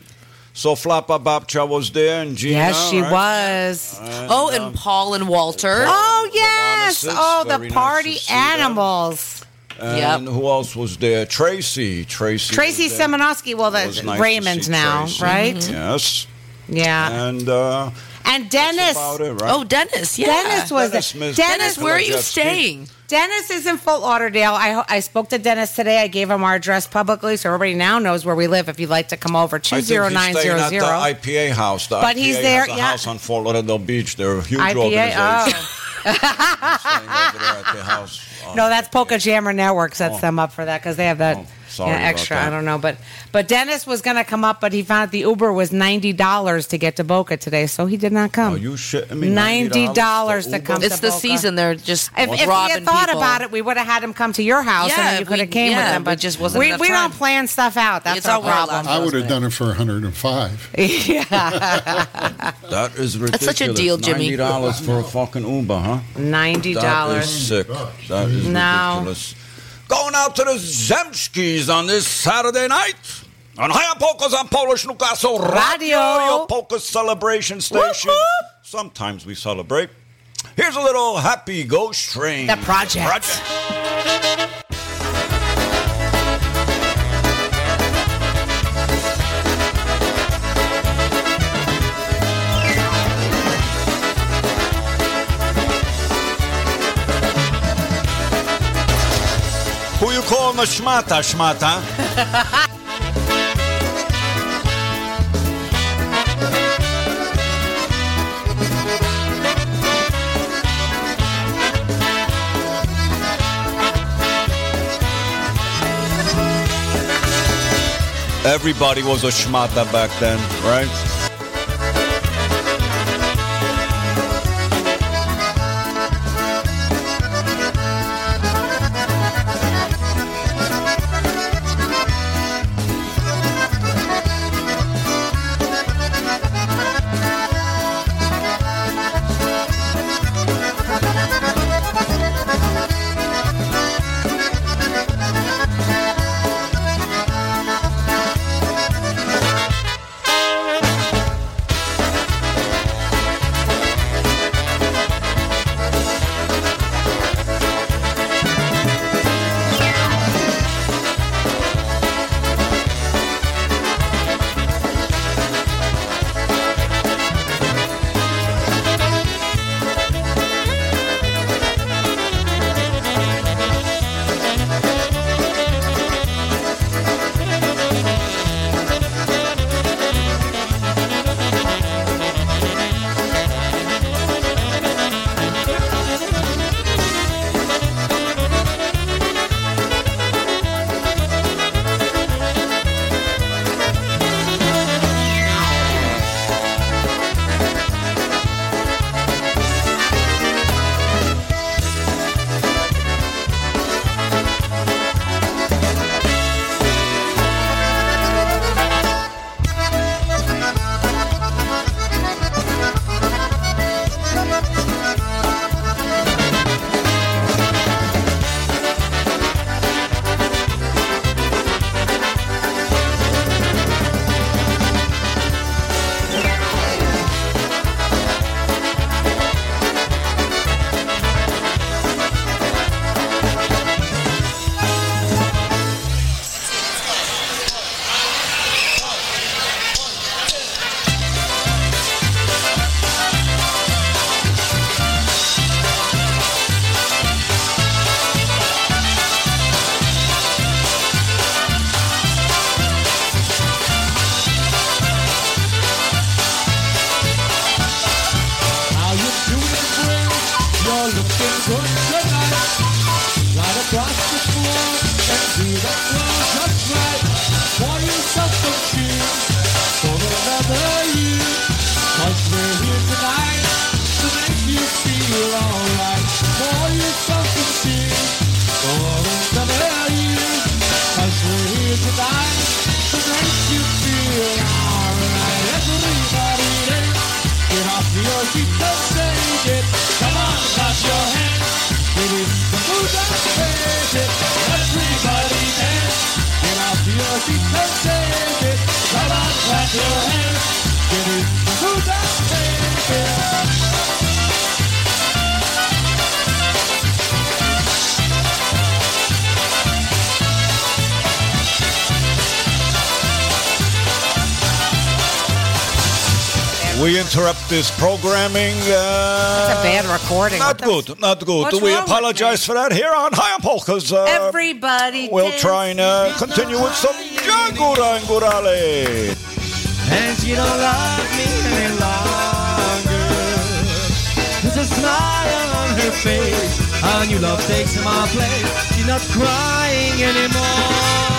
SoFlaPA Babcha was there, and Gina. Yes, she right? was. And, Oh, um, and Paul and Walter. Oh yes! Oh, the party to see them. animals. and Yep. who else was there? Tracy. Tracy. Tracy. Seminowski. Well, that's nice Raymond now, Tracy. right? Yes. Yeah. And uh, And Dennis. about it, right? Oh, Dennis. Yeah. Dennis was Dennis there. Dennis, Dennis, where are you Jeff Steve. staying? Dennis is in Fort Lauderdale. I I spoke to Dennis today. I gave him our address publicly, so everybody now knows where we live. If you'd like to come over, I two think zero he's nine staying zero at the IPA house. The But IPA he's there, Has a yeah. house on Fort Lauderdale Beach. They're a huge IPA. organization. Oh. Over there at the house. Uh, No, that's Polka Jammer Network sets Oh. them up for that because they have that Oh, sorry yeah, about extra. that. I don't know, but but Dennis was going to come up, but he found out the Uber was ninety dollars to get to Boca today, so he did not come. Are you shitting me? Ninety dollars for to Uber? come. It's to the Boca. season. They're just If, if we had thought people. about it, we would have had him come to your house, and Yeah, then you could have we- came with him. but But just wasn't we, enough we time. don't plan stuff out. That's It's our all we're problem. I would have done it for 105. yeah, That is ridiculous. That's such a deal, Jimmy. Ninety dollars for a fucking Uber, huh? ninety dollars. sick. That is No. ridiculous. Going out to the Zemskis on this Saturday night. On High Polkas on Polish Newcastle Radio, Radio. your polka celebration station. Whoop. Sometimes we celebrate. Here's a little Happy Ghost Train. The project. Project. Who you calling a schmata, schmata? Everybody was a schmata back then, right? This programming. Uh, That's a bad recording. Not What the good, not good. What's we wrong with apologize for that here on High on Polkas. Uh, Everybody we'll try and uh, continue with some Jangura and Gurale. And she don't love me any longer. There's a smile on her face. A new love takes my place. She's not crying anymore.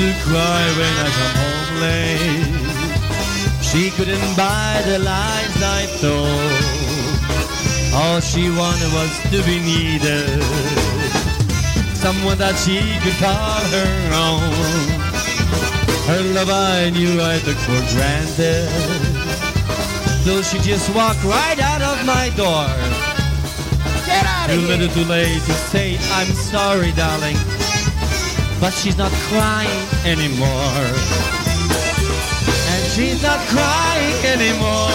To cry when I come home late. She couldn't buy the lies I told. All she wanted was to be needed. Someone that she could call her own. Her love I knew I took for granted. Till she just walked right out of my door. Get outta Too here. little too late to say I'm sorry, darling. But she's not crying anymore. And she's not crying anymore.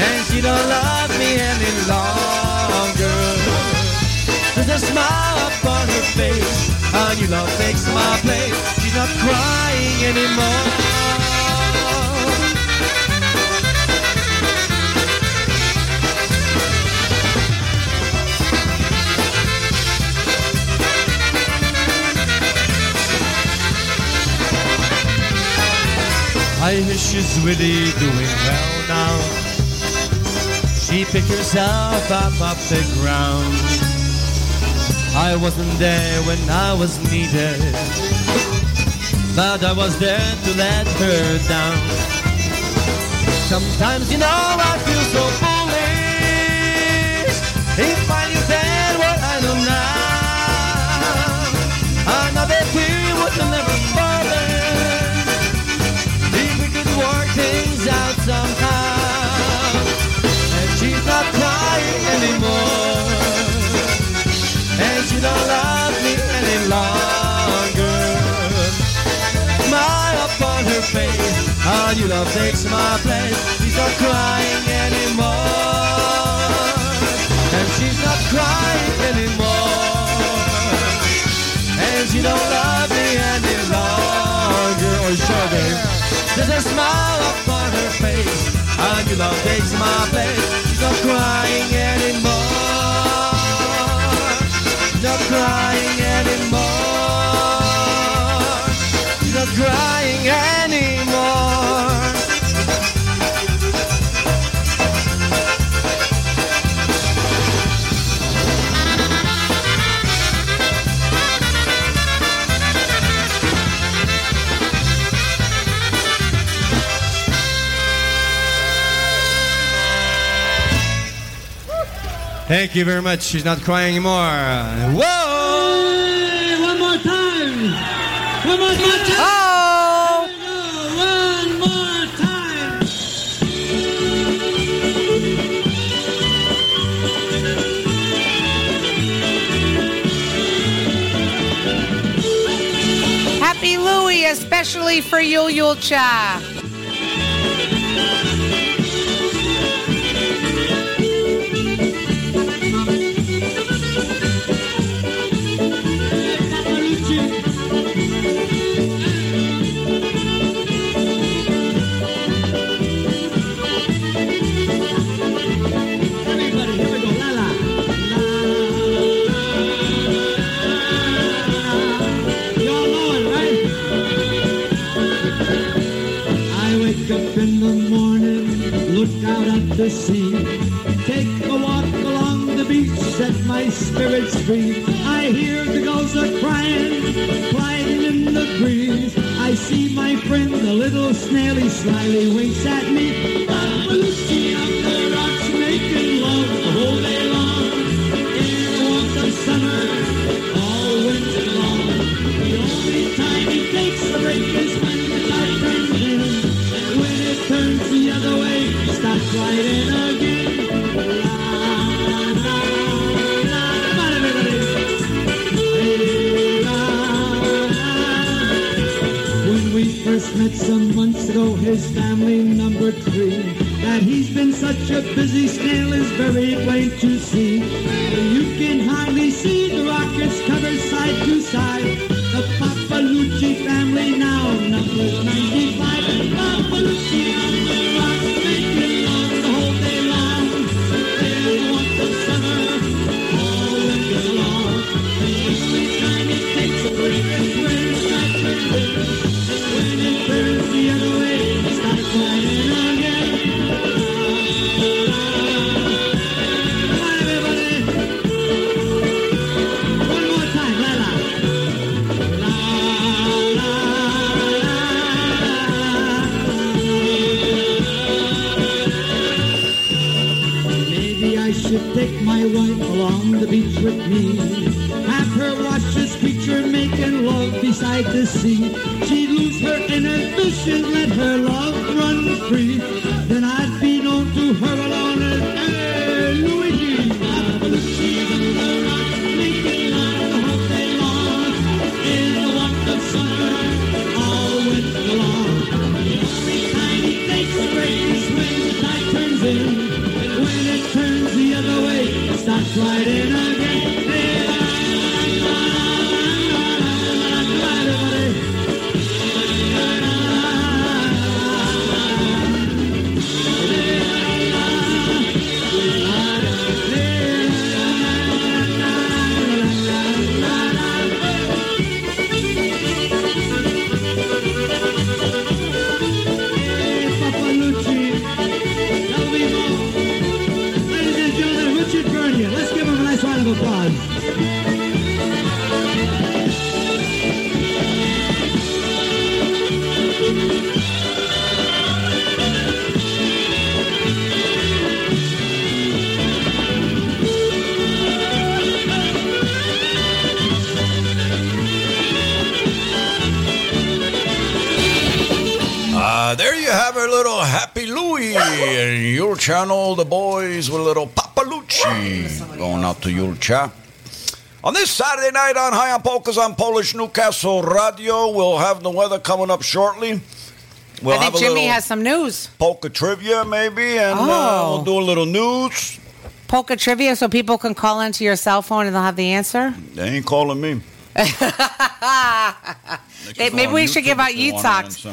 And she don't love me any longer. There's a smile upon her face. A new love takes my place. She's not crying anymore. I hear she's really doing well now. She picked herself up off the ground. I wasn't there when I was needed, but I was there to let her down. Sometimes, you know, I feel so foolish if I knew then what I know now. Another tear would never fallen face. How you love takes my place. She's not crying anymore. And she's not crying anymore. And she don't love me any longer. Oh, sure. There's a smile upon her face. And your love takes my place. She's not crying anymore. She's not crying anymore. She's not crying Thank you very much. She's not crying anymore. Whoa! One more time. One more time. Oh! One more time. Happy Louie, especially for Yul Yul Cha. Slyly winks at out to Yule Cha. On this Saturday night on High on Polkas on Polish Newcastle Radio, we'll have the weather coming up shortly. We'll I think have Jimmy has some news. polka trivia maybe, and uh, Oh. we'll do a little news. Polka trivia so people can call into your cell phone and they'll have the answer. They ain't calling me. Hey, maybe we should give out Yitzhak's.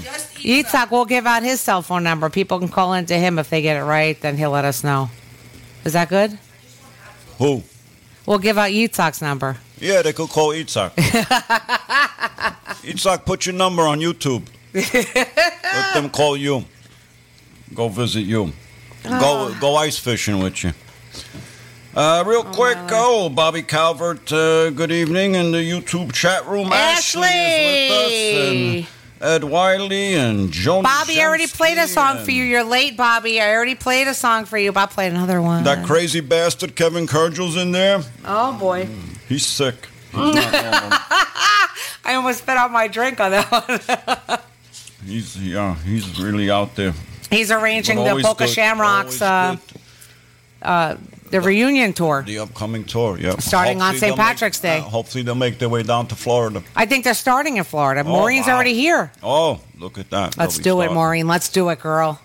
Yitzhak, we'll give out his cell phone number. People can call into him if they get it right, then he'll let us know. Is that good? Who? We'll give out Yitzhak's number. Yeah, they could call Itzhak. Itzhak, put your number on YouTube. Let them call you. Go visit you. Go go ice fishing with you. Uh, real quick, oh, Bobby Calvert, uh, good evening in the YouTube chat room. Ashley, is with us, and Ed Wiley and Joan. Bobby, I already played a song for you. You're late, Bobby. I already played a song for you. But I'll play another one. That crazy bastard Kevin Kurgel's in there. oh, boy. He's sick. He's. I almost spit out my drink on that one. he's yeah, he's really out there. He's arranging the Polka good, Shamrocks, uh, uh, the reunion tour. The upcoming tour, yeah. Starting on St. they'll make- Patrick's Day. uh, hopefully they'll make their way down to Florida. I think they're starting in Florida. Oh, Maureen's wow. already here. Oh, look at that. Let's do be it. Maureen. Let's do it, girl.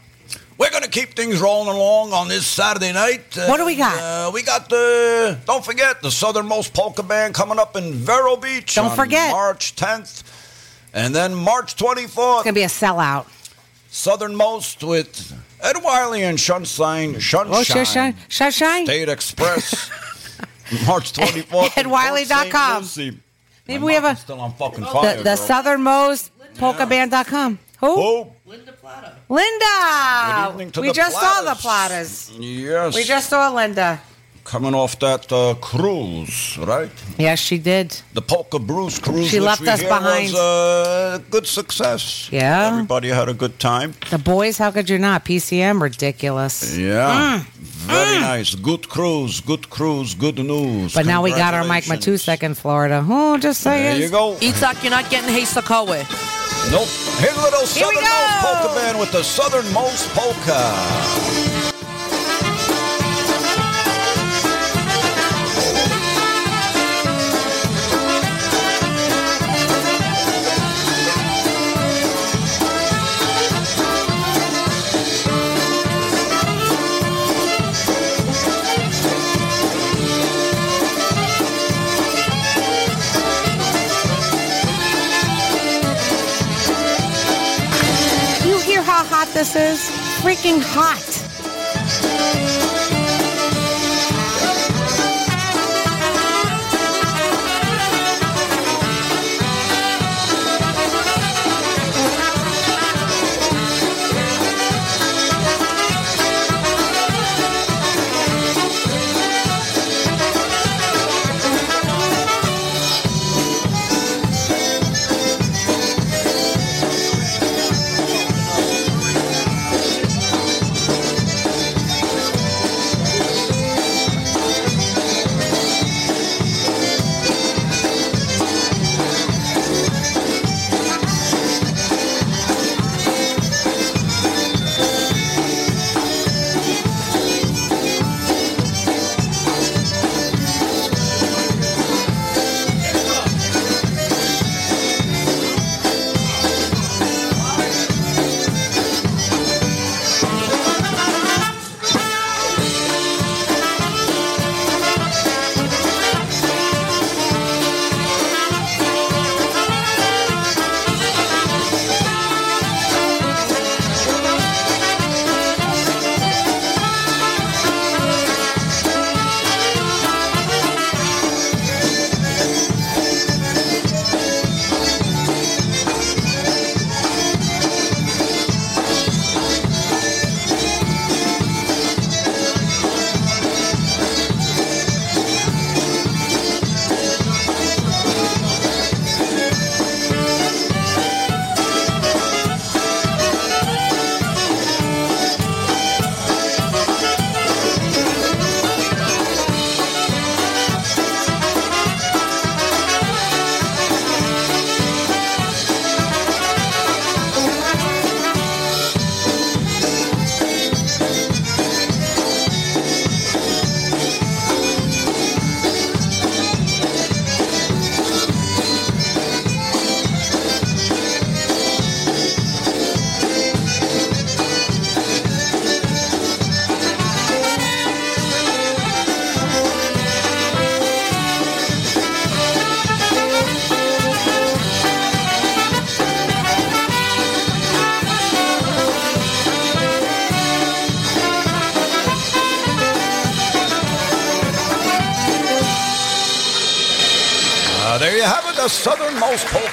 We're going to keep things rolling along on this Saturday night. What do we got? Uh, we got the, don't forget, the Southernmost Polka Band coming up in Vero Beach. Don't on forget. March 10th. And then March 24th. It's going to be a sellout. Southernmost with Ed Wiley and Sunshine. Sunshine. Oh, Sunshine. Sunshine. State Express. March 24th. EdWiley.com. Maybe Maybe we have a still on fucking fire. the, the girl. southernmost polkaband.com. Who? Who? Linda. evening to we the just saw the Platters. platters. Yes. We just saw Linda. Coming off that uh, cruise, right? Yes, she did. The Polka Bruce cruise. She which left we us hear behind. Was a good success. Yeah. Everybody had a good time. The boys, how could you not? PCM, ridiculous. Yeah. Mm. Very nice. Good cruise. Good cruise. Good news. But now we got our Mike Congratulations. Matusek in Florida. Oh, just saying. There you go. Itzhak, you're not getting Heisakawe. Nope. Here's a little Here we Southernmost go. Polka band with the Southernmost Polka. This is? Freaking hot.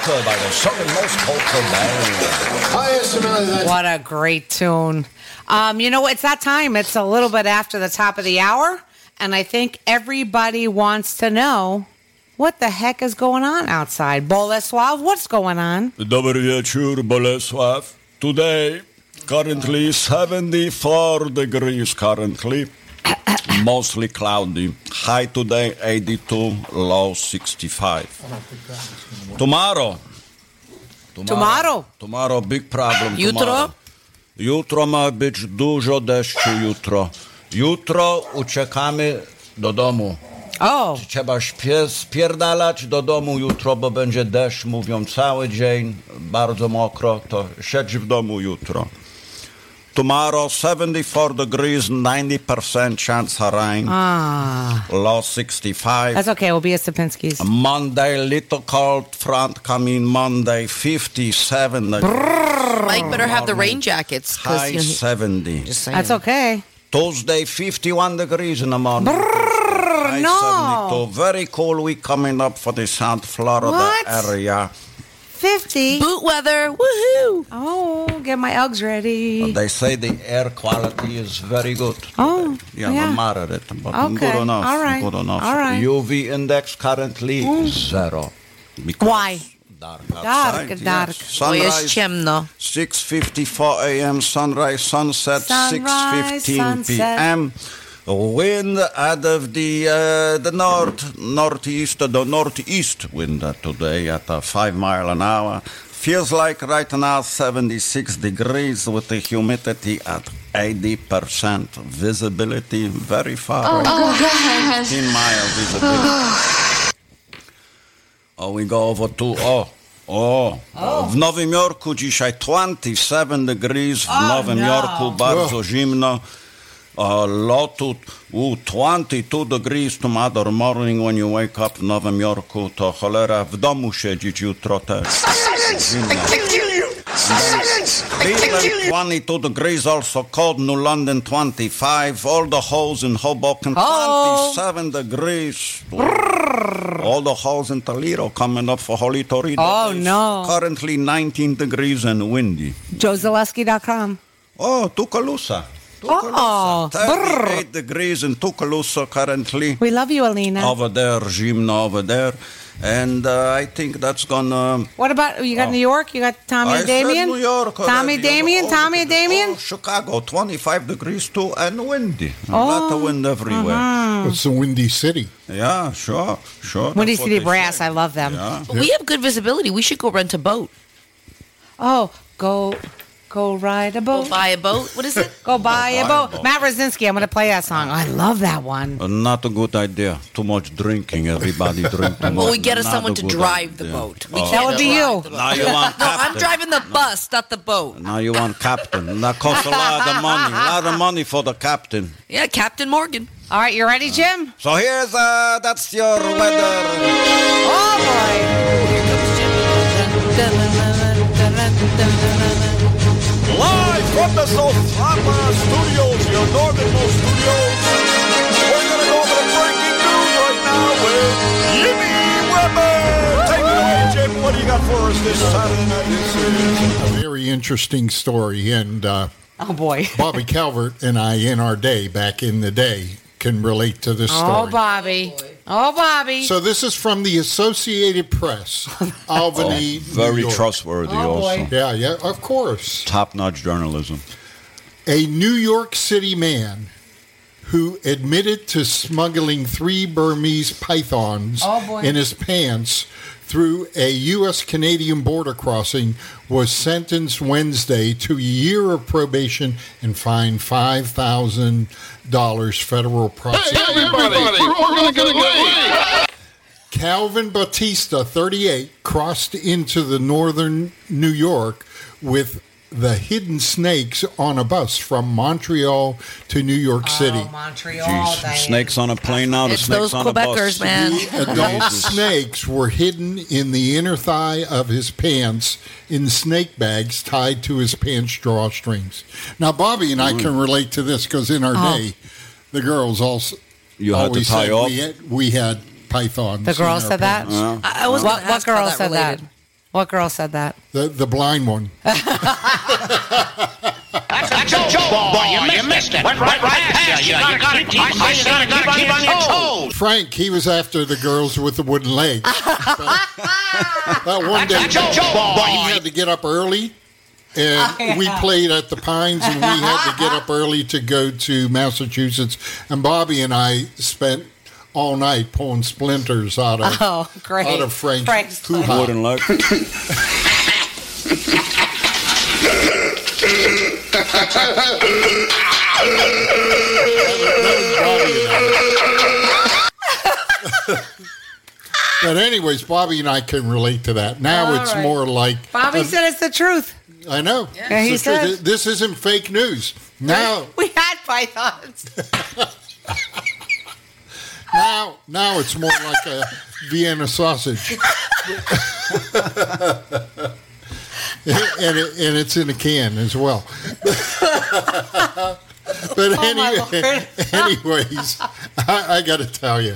Southernmost by the Southernmost Polka Band. What a great tune. Um, you know, it's that time. It's a little bit after the top of the hour. And I think everybody wants to know what the heck is going on outside. Boleslav, what's going on? Dobry wieczór, Bolesław. Today, currently 74 degrees currently. Mostly cloudy. High today 82, low 65. Tomorrow. Tomorrow. Tomorrow big problem. Jutro? Tomorrow. Jutro ma być dużo deszczu jutro. Jutro uciekamy do domu. O, Trzeba śpie- spierdalać do domu jutro, bo będzie deszcz, mówią cały dzień, bardzo mokro, to siedź w domu jutro. Tomorrow 74 degrees, 90% chance of rain, ah. low 65. That's okay. We'll be at Sapinski's. Monday, little cold front coming Monday, 57 degrees, Mike better have the rain jackets. 'cause, high you know, 70. just saying. That's okay. Tuesday, 51 degrees in the morning. High no. 72. Very cool week coming up for the South Florida What? area. 50. Boot weather. Woohoo. Oh, get my Uggs ready. They say the air quality is very good. Oh, Yeah, yeah. moderate, but Okay, good enough. all right, Good enough. all right. UV index currently mm. zero. Because Why? Dark Dark, outside. dark. Yes. Bo jest Sunrise ciemno. 6:54 a.m. Sunrise, sunset Sunrise, 6:15 sunset. p.m. Wind out of the uh, the north northeast, the northeast wind today at uh, five mile an hour. Feels like right now 76 degrees with the humidity at 80%. Visibility very far. Oh, away. God. 15 mile visibility. Oh, we go over to, oh, o, w Nowym Jorku dzisiaj 27 degrees, w Nowym no. Jorku bardzo zimno. Uh, lotu u 22 degrees tomorrow morning when you wake up w Nowym Jorku, to cholera w domu siedzieć jutro też. Zimno. Cleveland 22 degrees, also cold. New London 25. All the holes in Hoboken Oh. 27 degrees. All the holes in Toledo coming up for Holy Toledo. Oh, Days. no. Currently 19 degrees and windy. JoeZaleski.com. Oh, Tuscaloosa. Oh, brr. 38 degrees in Tuscaloosa currently. We love you, Alina. Over there, Zimno over there. And uh, I think that's gonna. What about you got Oh. New York? You got Tommy I and said Damien? New York Tommy already. Damien? Oh, Tommy and Damien? Oh, Chicago, 25 degrees too, and windy. Oh. A lot of wind everywhere. uh-huh. It's a Windy City. Yeah, sure, sure. Windy That's what City Brass. say. I love them. Yeah. But we have good visibility. We should go rent a boat. Oh, go go ride a boat. Go buy a boat. What is it? Go buy a buy a boat. boat. Matt Rosinski, I'm going to play that song. I love that one. Uh, not a good idea. Too much drinking. Everybody drink too much. Well, we get Not someone to good drive the boat. We Oh. can't That would be you. Now you want No, I'm driving the bus, not the boat. Now you want captain. That costs a lot of money. A lot of money for the captain. Yeah, Captain Morgan. All right, you ready, Jim? So here's uh, that's your weather. Oh, boy. From the SoFlaPA Studios, your northernmost studios. We're gonna go over the breaking news right now with Jimmy Weber. Take it away, Jim. What do you got for us this Saturday night? A very interesting story, and uh, Oh, boy. Bobby Calvert and I, in our day, back in the day, can relate to this oh, story. Oh. Bobby. Oh, Bobby. So this is from the Associated Press, Albany, oh, New Very York. trustworthy, Oh, also. Yeah, yeah, of course. Top-notch journalism. A New York City man who admitted to smuggling three Burmese pythons Oh, in his pants through a U.S. Canadian border crossing was sentenced Wednesday to a year of probation and fined $5,000 federal prosecution. Calvin Batista, 38, crossed into the northern New York with the hidden snakes on a bus from Montreal to New York oh, City. Oh, Montreal. Jeez, snakes on a plane now. The It's snakes those on a bus. Quebecers, man. Adult snakes were hidden in the inner thigh of his pants in snake bags tied to his pants drawstrings. Now, Bobby and I mm. can relate to this because in our Oh. day, the girls also You had to tie said off. we had, we had pythons. The girl in their said that. pants. Uh-huh. I, I was what what girl that said related. that? What girl said that? The the blind one. That's a joke, boy. You missed it. Went right, right past you. You gotta keep, I say you gotta keep on your toes. Frank, he was after the girls with the wooden legs. that one day, That's a joke, boy. he had to get up early, and Oh, yeah. we played at the Pines, and we had to get up early to go to Massachusetts. And Bobby and I spent all night pulling splinters out of Oh, great. out of Frank's, Frank's hoo-ha. Wooden leg. But anyways, Bobby and I can relate to that. Now All it's right. more like Bobby uh, said it's the truth. I know. Yeah, he It's truth. said. this isn't fake news. Now, We had pythons. now, now it's more like a Vienna sausage, and, it, and it's in a can as well. but Oh, anyway, anyways, I, I got to tell you,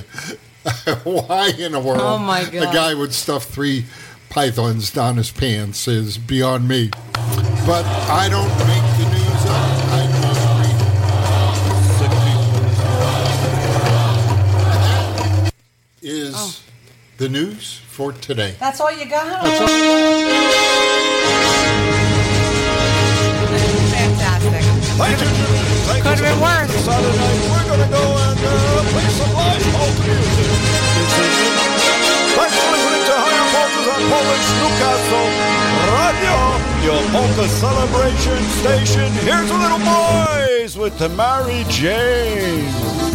why in the world Oh, my God. a guy would stuff three pythons down his pants is beyond me. But I don't make the news for today. That's all you got? That's all Fantastic. Could have been worse. Saturday night, we're going to go and uh, play some live polka music this evening. Thanks for listening to High on Polkas on Polish Newcastle Radio, your polka celebration station. Here's the little boys with the Mary Jane.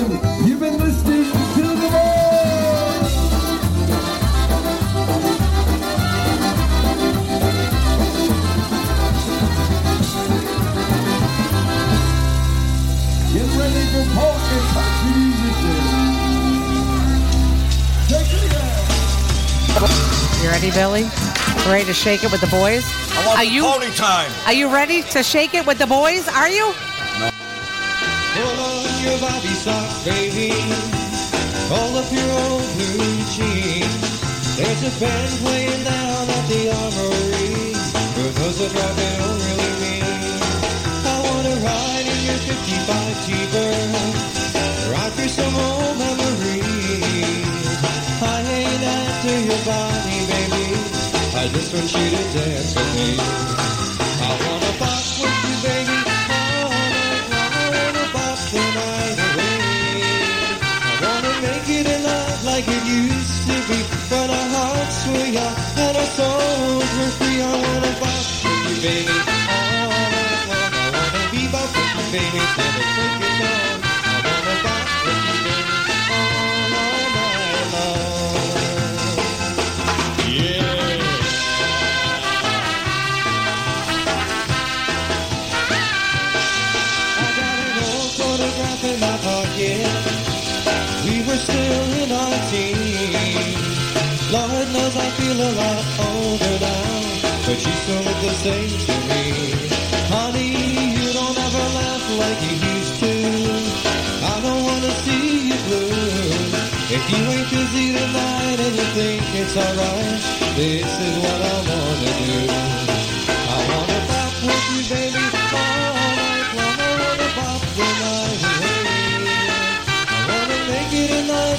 And gentlemen. You've been listening to the Voice. Get ready for polka country music. Take it away. You ready, Billy? Ready to shake it with the boys? I want Are the you pony time. Are you ready to shake it with the boys? Are you? Pull your bobby sock, baby. Roll up your old blue jeans. There's a band playing down at the armory. For those that drive, they don't really mean. I wanna ride in your 55 T-Bird. Ride through some old memories. I ain't after your body, baby. I just want you to dance with me. I wanna our souls were free. I wanna baby. I wanna be baby. I wanna all night long. Yeah. I got an old photograph in my pocket. We were still in our teens. Lord knows I feel a lot older now, but you still look the same to me. Honey, you don't ever laugh like you used to. I don't wanna see you blue. If you ain't busy tonight and you think it's alright, this is what I wanna do.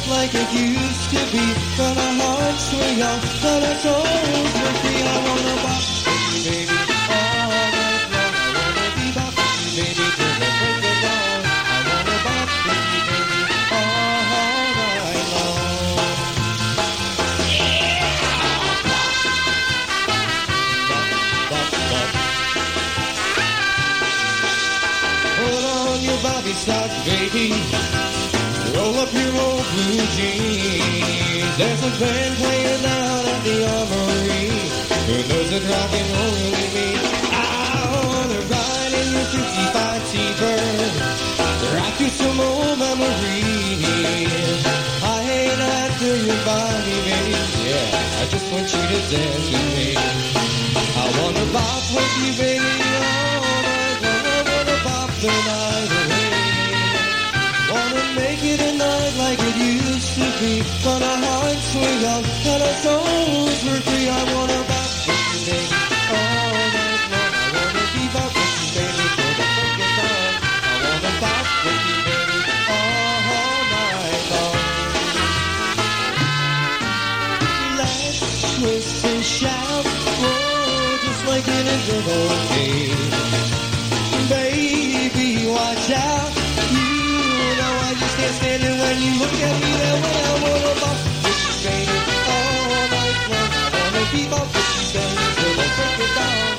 Like it used to be. When our hearts were young, but our souls were free. I wanna you, baby, all night long. I wanna be you, baby, till the break of dawn. I wanna with baby, all night long. Put on your Bobby socks, baby. Roll up your old blue jeans. There's a band playing out at the armory. Who knows that rock and roll really mean? I wanna ride in your 55 T-Bird. Rock through some old memories. I ain't after your body, baby. Yeah, I just want you to dance with me. I wanna bop with you, baby, long. I wanna bop the When our hearts were young and our souls were free. I wanna bop with you, baby, all night long. I wanna be bop with you, baby, till the break of dawn. I wanna bop with you, baby, all night long. Let's twist and shout, oh, just like in a good. Baby, watch out. Can't stand it when you look at me that way. I wanna with you, baby, all night long. I wanna be you, baby, till the break of dawn.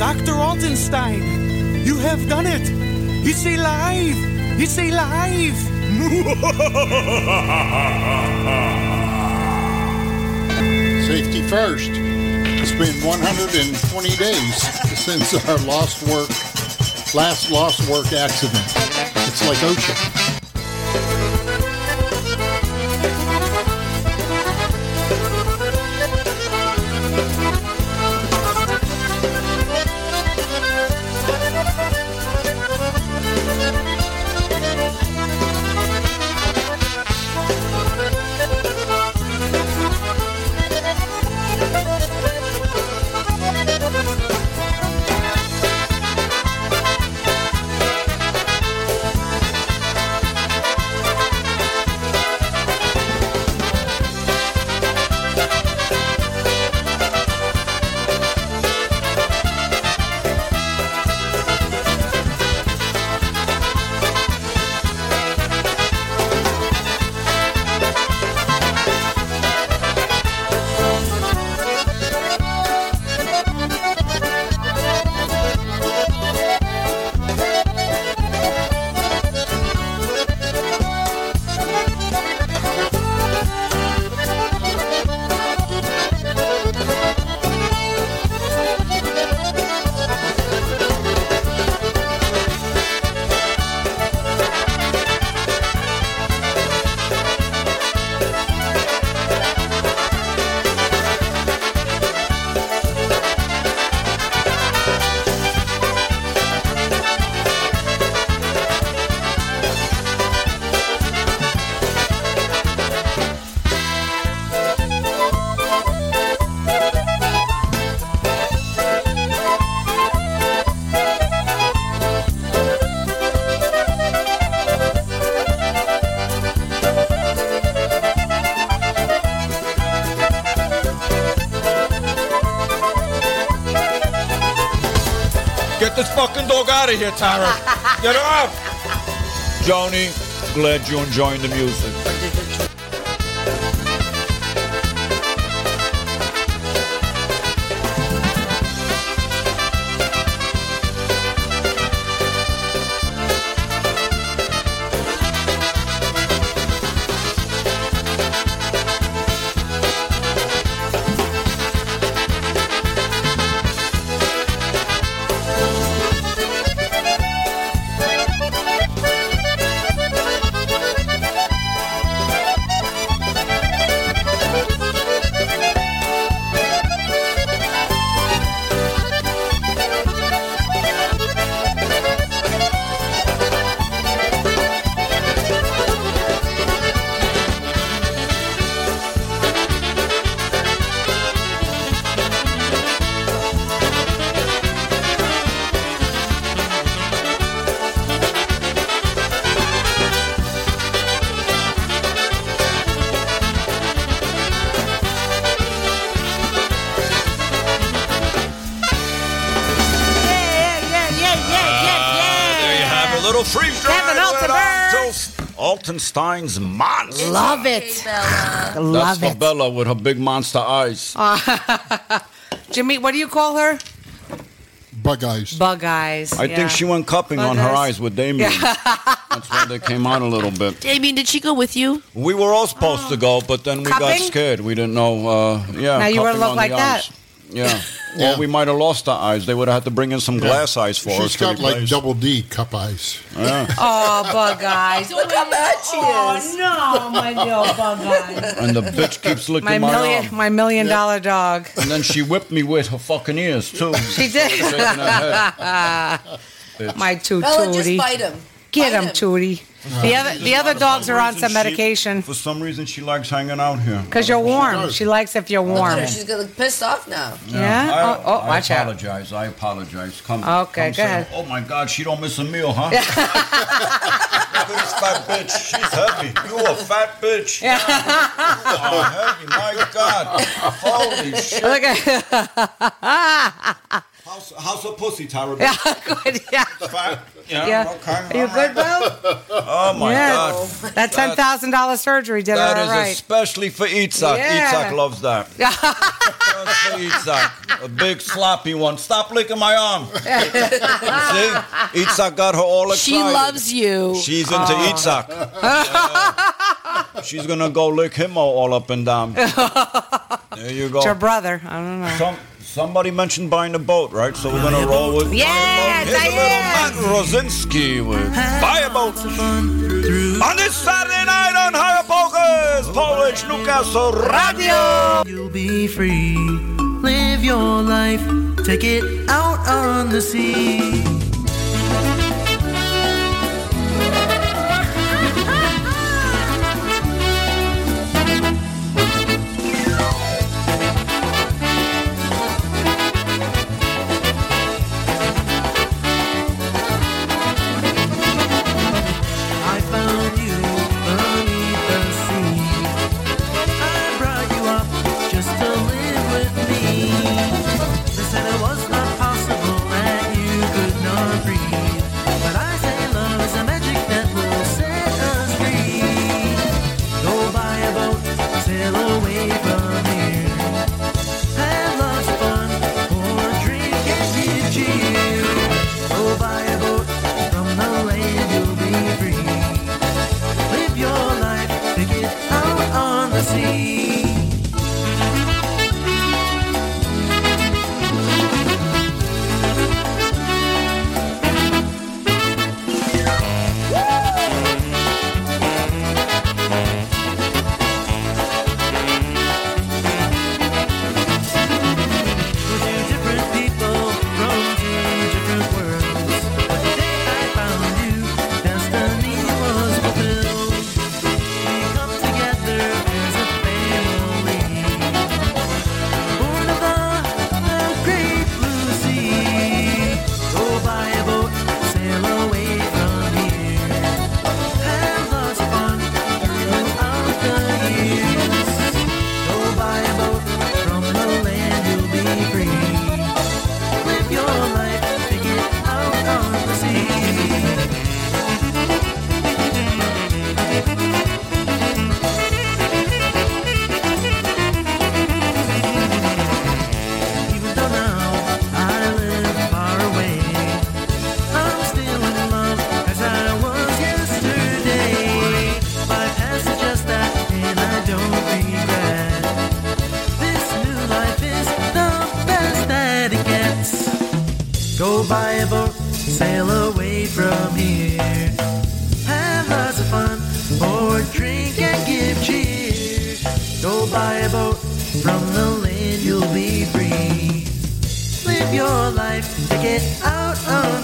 Dr. Altenstein, you have done it. It's alive. It's alive. Safety first. It's been 120 days since our lost work, last lost work accident. It's like OSHA. Out of here, Tara. Get out. Joni, glad you're enjoying the music. With Alton Monster. Love it. That's Love for it. Bella with her big monster eyes. Jimmy, what do you call her? Bug eyes. Bug eyes. I yeah. think she went cupping Bug on her eyes. eyes with Damien. That's why they came out a little bit. Damien, did she go with you? We were all supposed to go, but then we got scared. We didn't know. Uh, yeah, Now you would've cupping looked on like that. eyes. Yeah. Well, we might have lost our eyes. They would have had to bring in some glass eyes for us She's to got like replace. double D cup eyes. Yeah. Oh, bug eyes. Look how bad she oh, is. Oh, no, my little bug eyes. And the bitch keeps licking My my, million, arm. my million dollar dog. And then she whipped me with her fucking ears too. She did. Shaking her head. Bitch. my two Bella, just Tootie. bite him. Get Bite him, Tootie. The uh, other, the other dogs are on some She- medication For some reason, she likes hanging out here. because you're warm. She likes if you're Look warm. at her. She's gonna look pissed off now. Yeah? Oh, I, Oh, oh, I watch out. apologize. I apologize. Come. Okay, come go say, ahead. Oh my God, she don't miss a meal, huh? Look at this fat bitch. She's heavy. You a fat bitch. yeah oh, heavy. My God. Holy shit. Look at How's, how's her pussy, Tyra? Yeah, good. Yeah. Fat? Yeah. Yeah. Okay. Are you good, Bill? Oh my Yeah. God. That ten thousand dollar surgery did That her is all right. especially for Itzhak. Yeah. Itzhak loves that. Just for Itzhak. A big sloppy one. Stop licking my arm. See? Itzhak got her all excited. She loves you. She's into Oh. Itzhak. Yeah. She's gonna go lick him all, all up and down. There you go. It's your brother. I don't know. Some, somebody mentioned buying a boat, right? So we're gonna roll with Yeah, Here's a little Matt Rosinski with Buy a Boat. On this Saturday night on High on Polkas, Polish Newcastle Radio. You'll be free. Live your life. Take it out on the sea.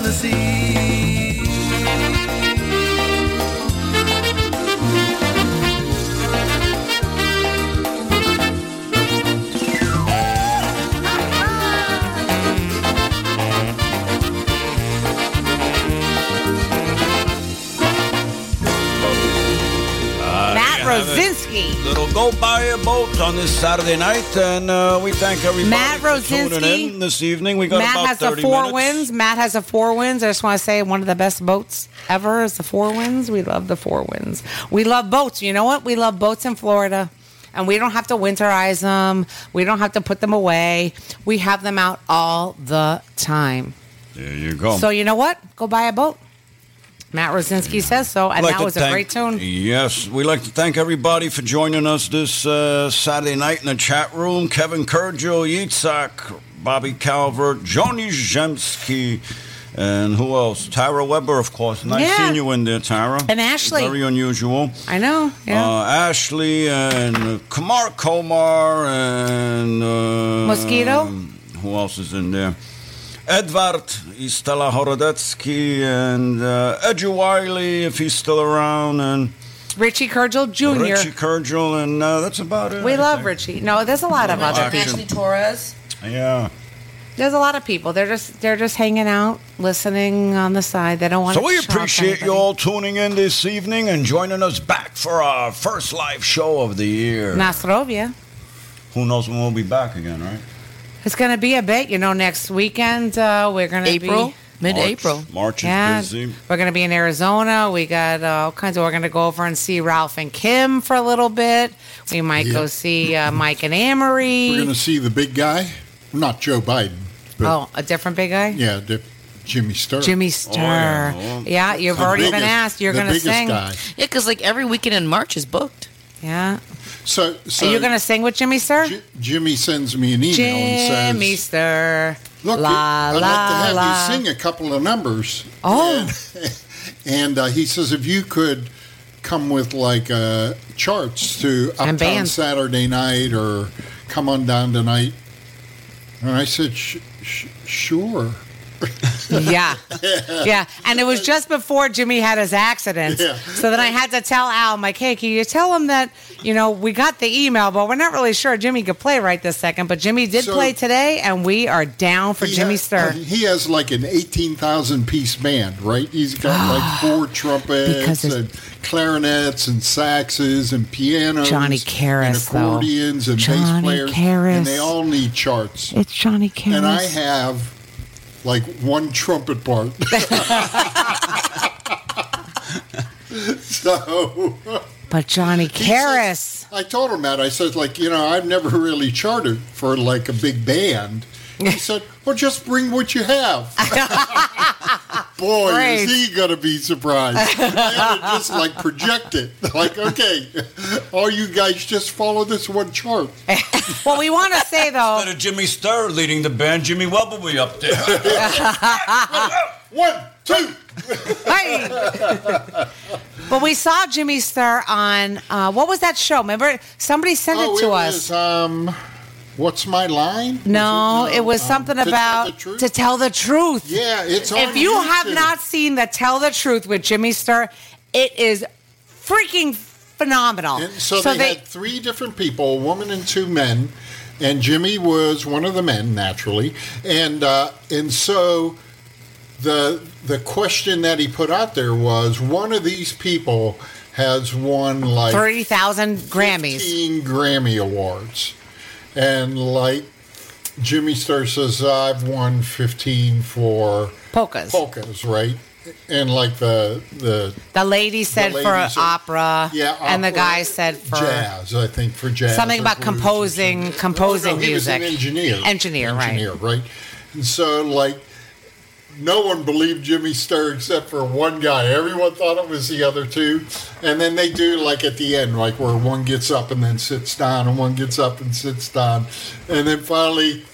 The sea. Go buy a boat on this Saturday night, and uh, we thank everybody Matt for tuning in this evening. We got Matt about has the 30 four minutes. wins. Matt has the Four Winns. I just want to say one of the best boats ever is the Four Winns. We love the Four Winns. We love boats. You know what? We love boats in Florida. And we don't have to winterize them. We don't have to put them away. We have them out all the time. There you go. So you know what? Go buy a boat. Matt Rosinski says so, and like that was a great tune. Yes, we'd like to thank everybody for joining us this uh, Saturday night in the chat room. Kevin Kurgel, Yitzhak, Bobby Calvert, Joni Zemsky, and who else? Tara Weber, of course. Nice Yeah. seeing you in there, Tara. And Ashley. Very unusual. I know. Yeah. Uh, Ashley and Kamar Komar and uh, Mosquito? Who else is in there? Edvard Stella Horodetsky and uh, Edgy Wiley, if he's still around, and Richie Kurgel Jr. Richie Kurgel, and uh, that's about it. we I love think. Richie. No, there's a lot of other Action. people. Ashley Torres. Yeah. There's a lot of people. They're just they're just hanging out, listening on the side. They don't want So to. we shock appreciate you all tuning in this evening and joining us back for our first live show of the year. Nastrovia. Who knows when we'll be back again, right? It's going to be a bit. You know, next weekend uh, we're going to April? be Mid-April. March, March is Yeah, busy. we're going to be in Arizona. We got uh, all kinds of. We're going to go over and see Ralph and Kim for a little bit. We might go see uh, Mike and Amory. We're going to see the big guy, not Joe Biden, but oh, a different big guy. yeah, the, Jimmy Sturr. Jimmy Sturr. yeah. yeah. you've The already been asked. You're going to sing. guy. Yeah, because like every weekend in March is booked. Yeah. So, so Are you going to sing with Jimmy Sturr? J- Jimmy sends me an email and says Jimmy says, Sturr. "Look, la, I'd like to have la. you sing a couple of numbers." Oh. And, and, uh, he says, "If you could come with like uh, charts to And Uptown bands. Saturday night or come on down tonight," and I said, sh- sh- "Sure." Yeah. Yeah. And it was just before Jimmy had his accident. Yeah. So then I had to tell Al, I'm like, hey, can you tell him that, you know, we got the email, but we're not really sure Jimmy could play right this second. But Jimmy did So- play today, and we are down for Jimmy has- Sturr. Uh, he has like an 18,000 piece band, right? He's got like four Because trumpets it's- and clarinets and saxes and pianos. Johnny and Karas, though. accordions and bass players. Karas. And they all need charts. It's Johnny Karas. And I have like one trumpet part. so but Johnny says- Karas. I told him that. I said, like, you know, I've never really charted for like a big band. He said, well, just bring what you have. Boy, Great. is he going to be surprised. I had just like project it. Like, okay, all you guys just follow this one chart. well, we want to say, though, Instead of Jimmy Sturr leading the band, Jimmy Webb will be up there. One, two. Hey. but we saw Jimmy Sturr on, uh, what was that show? Remember? Somebody sent Oh, it to it us. was, um, what's my line? Was No, it? it was um, something To Tell about the to tell the truth. Yeah, it's If you have not seen the Tell the Truth with Jimmy Sturr, it is freaking phenomenal. And so, they, had three different people, a woman and two men, and Jimmy was one of the men, naturally. And uh, and so the the question that he put out there was one of these people has won like 30,000 Grammys. 15 Grammy awards. And like Jimmy Sturr says, I've won 15 for Polkas. polkas, right? And like the the The lady said lady for said- opera, Yeah, and the guy said for jazz, I think for jazz. something about composing, composing No, no, he was music. an engineer. Engineer, right. Engineer, right? And so, like, no one believed Jimmy Sturr except for one guy. Everyone thought it was the other two. And then they do, like, at the end, like, where one gets up and then sits down, and one gets up and sits down. And then finally,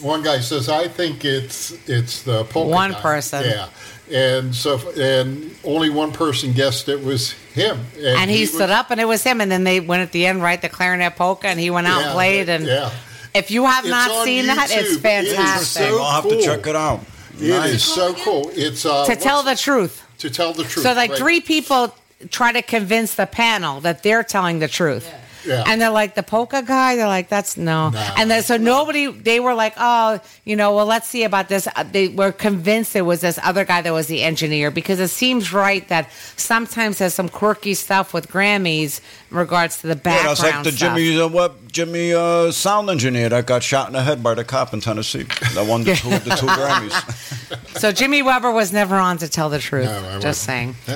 One guy says, "I think it's it's the polka One guy." person. Yeah, and so and only one person guessed it was him. And he, was- stood up, and it was him. And then they went at the end, right? The clarinet polka, and he went out Yeah, and played. And yeah. if you have It's not on seen that, it's YouTube. It is fantastic. so I'll have to check it out. It is Nice. so cool. It's uh, to tell the truth. to tell the truth. So, like, right. three people try to convince the panel that they're telling the truth. Yeah. And they're like, the polka guy? They're like, that's no. And then, so nobody, they were like, oh, you know, well, let's see about this. Uh, They were convinced it was this other guy that was the engineer because it seems right that sometimes there's some quirky stuff with Grammys in regards to the background. Yeah, that's like the stuff. Jimmy uh, what Jimmy uh, sound engineer that got shot in the head by the cop in Tennessee. That won the two, the two Grammys. So Jimmy Weber was never on to tell the truth. I just saying.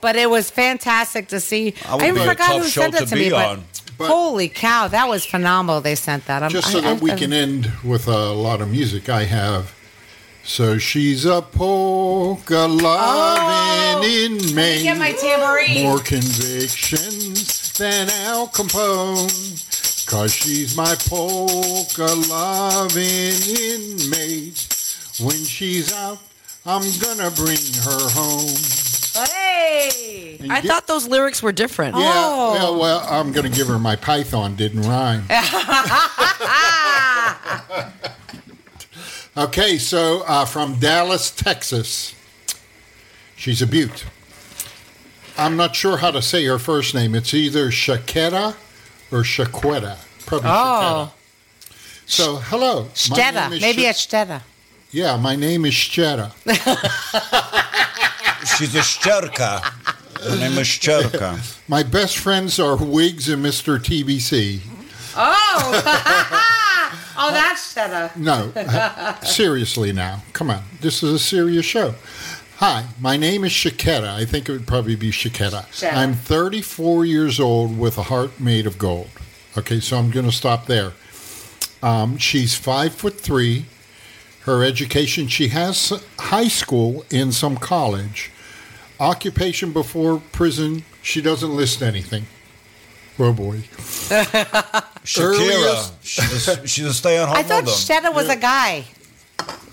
but it was fantastic to see. I would I, even be a forgot tough who show sent it to to me, be but, holy cow, that was phenomenal. They sent that. I'm, Just so I- that I- we can end with a lot of music, I have. So she's a polka loving oh, inmate. get my tambourine. More convictions than Al Capone. Cause she's my polka loving inmate. When she's out, I'm gonna bring her home. Hey! I get- thought those lyrics were different. Yeah, Oh. yeah, well, I'm gonna give her my python, didn't rhyme. Okay, so uh, from Dallas, Texas. She's a beaut. I'm not sure how to say her first name. It's either Shaketa or Shaqueta. Probably Oh, Shaketa. So, hello. My name is Maybe Sha- it's Stetta. Yeah, my name is Shcheta. She's a Shcherka. Her name is Shcherka. My best friends are Wiggs and Mr. TBC. Oh! oh, that's Stetta. No, seriously now. Come on. This is a serious show. Hi, my name is Shaketa. I think it would probably be Shaketa. Shaketa. I'm 34 years old with a heart made of gold. Okay, so I'm going to stop there. Um, she's five foot three. Her education, she has high school in some college. Occupation before prison, she doesn't list anything. Oh boy. Shakira. She's a, she's a stay-at-home I thought mother. Stetta was a guy.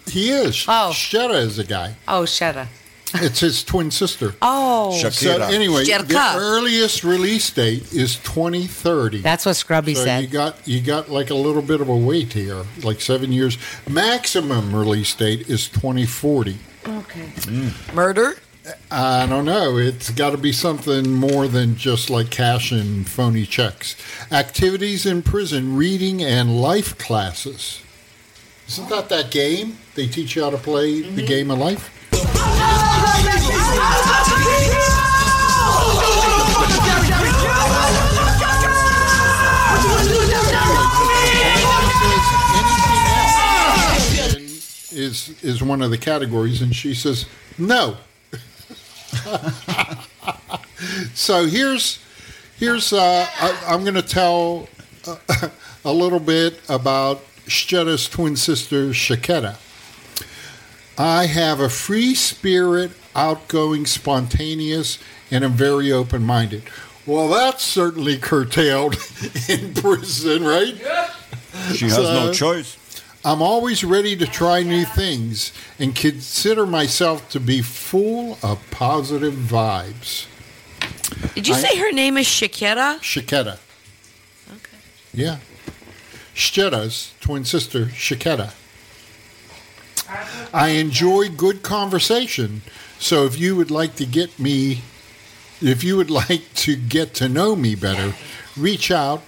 He is. Oh. Shetta is a guy. Oh, Stetta. It's his twin sister. Oh. So anyway, the earliest release date is 2030. That's what Scrubby so said. You got you got like a little bit of a wait here, like seven years. Maximum release date is 2040. Okay. Mm. Murder? I don't know. It's got to be something more than just like cash and phony checks. Activities in prison, reading and life classes. Isn't that that game? They teach you how to play the mm-hmm. game of life. is is one of the categories, and she says no. so here's here's uh, I, I'm going to tell uh, a little bit about Shcheta's twin sister Shaketa. I have a free spirit, outgoing, spontaneous, and I'm very open minded. Well, that's certainly curtailed in prison, right? She has no choice. I'm always ready to try new things and consider myself to be full of positive vibes. Did you I- say her name is Shakira? Shaketa. Okay. Yeah. Shcheta's twin sister, Shaketa. I enjoy good conversation. So if you would like to get me, if you would like to get to know me better, reach out,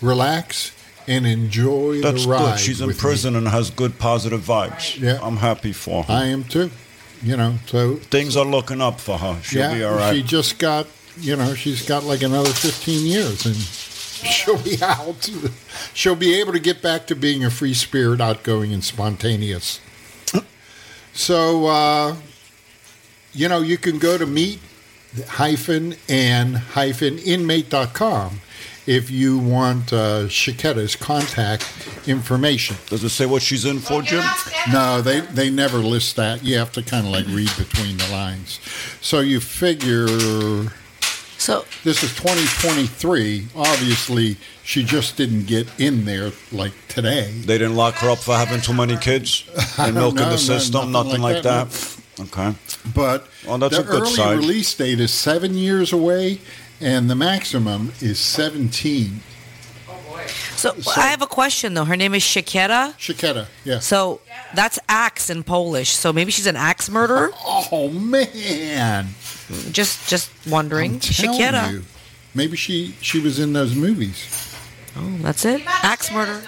relax, and enjoy That's the ride. good. She's in with me. prison and has good positive vibes. Yeah. I'm happy for her. I am too. You know, so Things are looking up for her. She'll yeah, be all right. she just got, you know, she's got like another 15 years and she'll be out. She'll be able to get back to being a free spirit, outgoing and spontaneous. So, uh, you know, you can go to meet hyphen and hyphen inmate.com if you want uh, Shaketa's contact information. Does it say what she's in for, Jim? No, they, they never list that. You have to kind of like read between the lines. So you figure So this is 2023. Obviously, she just didn't get in there like today. They didn't lock her up for having too many kids and milking No, no, the system, nothing nothing, like like that, that. Okay. But Well, that's the a good early sign. release date is seven years away, and the maximum is 17. So, I have a question though. Her name is Shaketa. Shaketa, yeah. So that's axe in Polish. So maybe she's an axe murderer. Oh man! Just just wondering. Telling Shaketa. you, maybe she she was in those movies. Oh, that's it. Axe murder.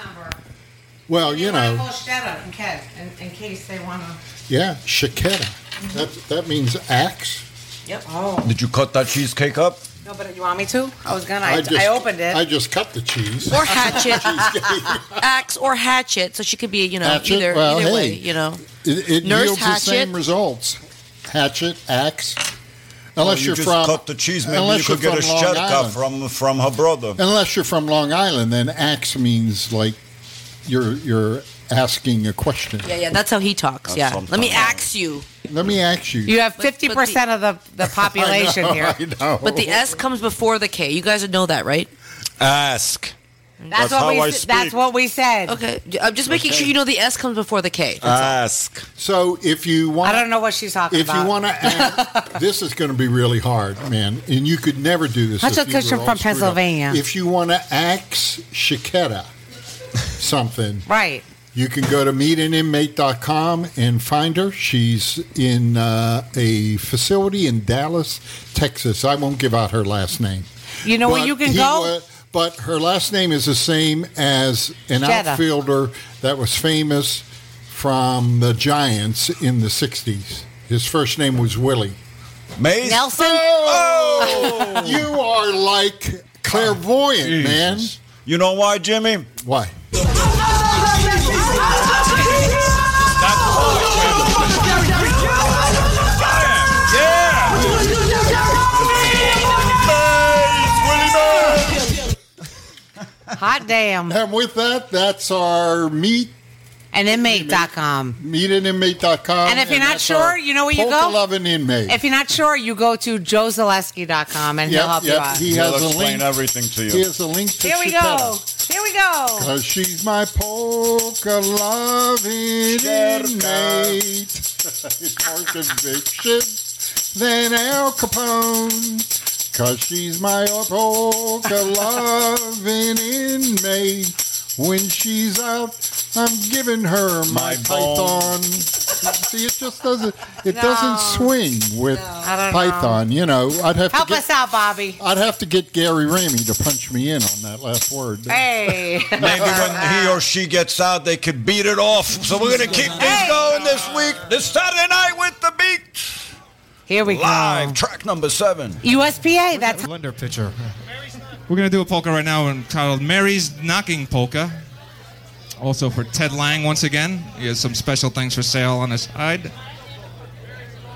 Well, you know, in case, in, in case they want to. Yeah, Shaketa. That that means axe. Yep. Oh. Did you cut that cheesecake up? No, but you want me to? I was gonna. I, I I, opened it. I just cut the cheese. Or hatchet. axe or hatchet. So she could be, you know, Hatchet? either Well, either way. You know. It, it Nurse yields the same results. Hatchet, axe. Well, Unless you are just from cut the cheese. Maybe you unless could you're get a from Long shchedka Island. from from her brother. Unless you're from Long Island, then axe means like you're you're asking a question. Yeah, yeah. That's how he talks. yeah. Let me ask you. Let me ask you. you have fifty percent of the the population I know, here. I know. But the S comes before the K. You guys know that, right? Ask. That's, what we. s- That's what we said. Okay. I'm just making sure you know the S comes before the K. Ask. So if you want, I don't know what she's talking about. if about. you want to, ask, this is going to be really hard, man, and you could never do this. That's if because you you're all from screwed up. Pennsylvania. If you want to axe Shaketa something, Right. You can go to meetanimate.com and find her. She's in uh, a facility in Dallas, Texas. I won't give out her last name. You know where you can he go? wa- but her last name is the same as an Jetta. outfielder that was famous from the Giants in the 60s. His first name was Willie. Mace? Nelson. Oh, you are like clairvoyant, man. You know why, Jimmy? Why? Hot damn. And with that, that's our meet And inmate.com. meetanimate.com. And if you're not sure, you know where you Polka go? Loving inmate. If you're not sure, you go to joezaleski.com and he'll Yep, help you yep, out. he He'll has a explain link. everything to you. He has a link to Here we Chiquetta. go. Here we go. Cause she's my polka loving inmate. More conviction than Al Capone. Cause she's my polka loving inmate. When she's out, I'm giving her my, My python. See, it just doesn't. It No. doesn't swing with I don't know. python. You know, I'd have Help to get. us out, Bobby. I'd have to get Gary Ramey to punch me in on that last word. Hey. Maybe when he or she gets out, they could beat it off. So we're gonna keep things going this week, this Saturday night with the beat. Here we Live go. track number seven. USPA. That's Blender pitcher. We're gonna do a polka right now entitled "Mary's Knocking Polka." Also for Ted Lang once again. He has some special things for sale on his side.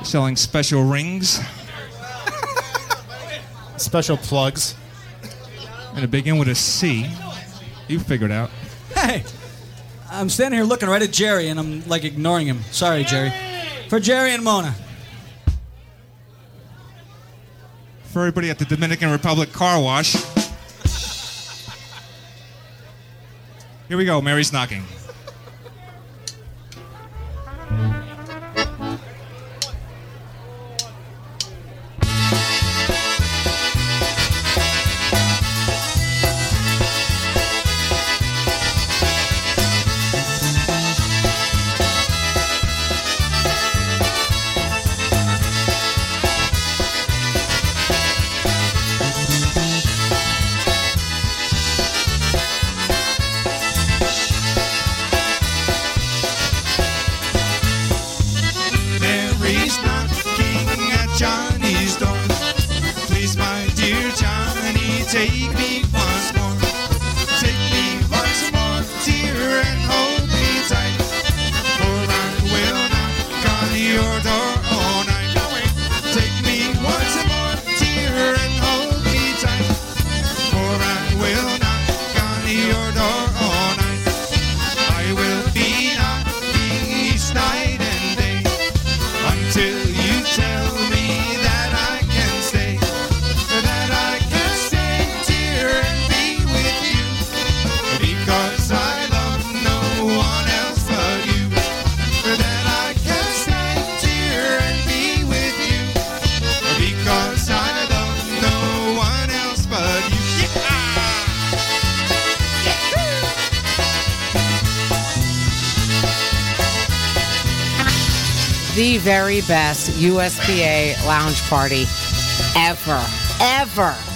Selling special rings. Special plugs. And to begin with a C. You figured out. Hey, I'm standing here looking right at Jerry, and I'm like ignoring him. Sorry, Jerry. For Jerry and Mona. For everybody at the Dominican Republic car wash. Here we go. Mary's knocking. Best USPA lounge party ever. Ever.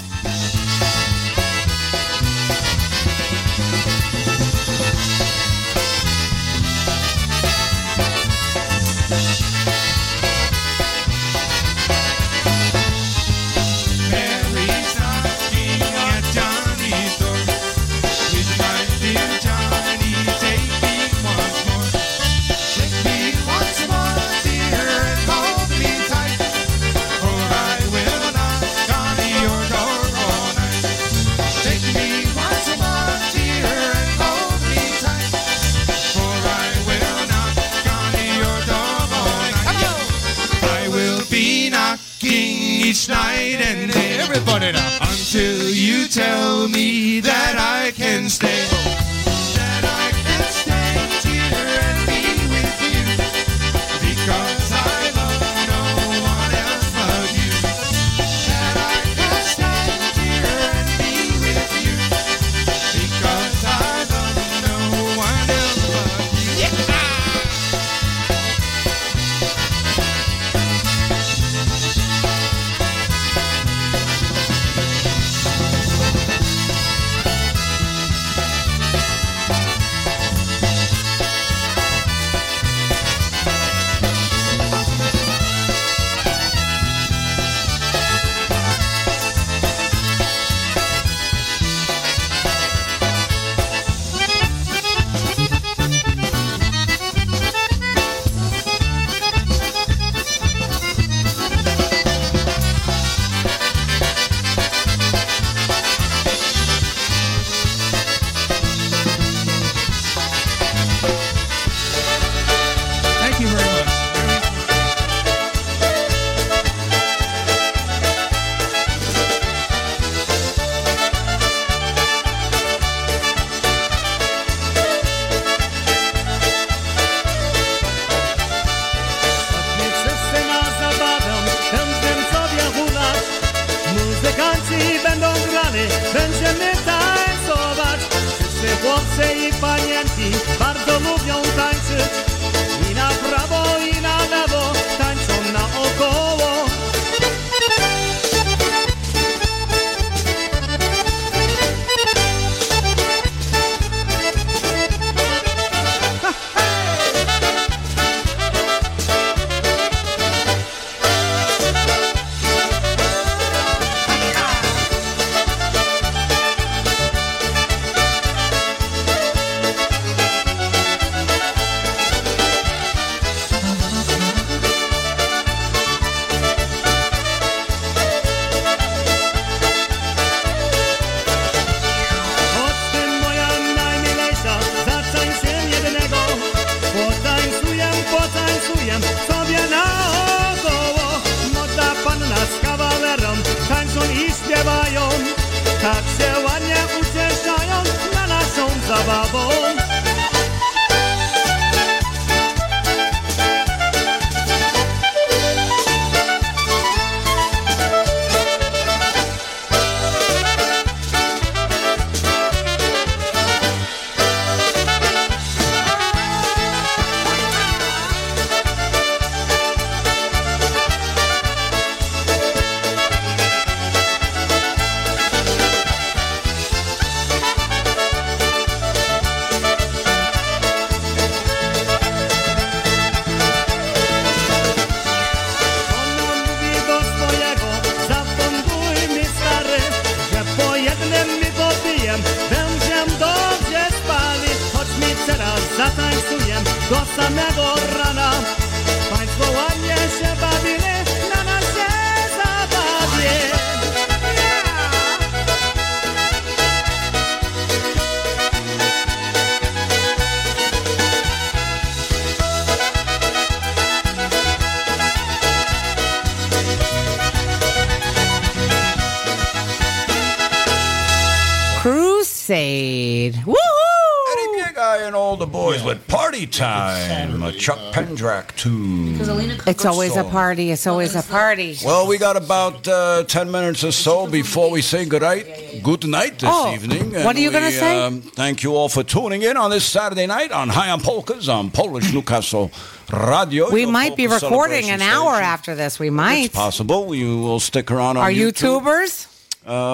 Chuck Pendrak tune. It's always a party. It's always a party. Well, we got about uh, 10 minutes or so before we say good night, good night this Oh, evening. what are you gonna say? Um, thank you all for tuning in on this Saturday night on High on Polkas on Polish Newcastle Radio. We might be recording an hour station. after this. We might. It's possible. You will stick around on Are YouTube YouTubers?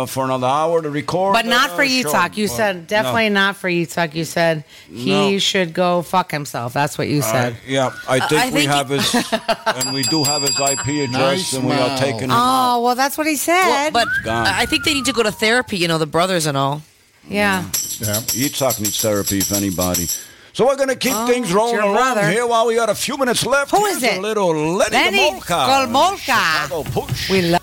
Uh, for another hour to record. But not uh, for show. Yitzhak. You But said definitely no. not for Yitzhak. You said he No. should go fuck himself. That's what you said. Uh, yeah, I Uh, think I we think- have his, and we do have his IP address, Nice and we are taking him out. Oh, well, that's what he said. Well, but. I think they need to go to therapy. You know, the brothers and all. Yeah. Yeah. Yitzhak needs therapy, if anybody. So we're going to keep Oh, things rolling your along here while we got a few minutes left. Who is Here's it? A little Lenny, Lenny Gomulka. Gomulka. Chicago Push. We love.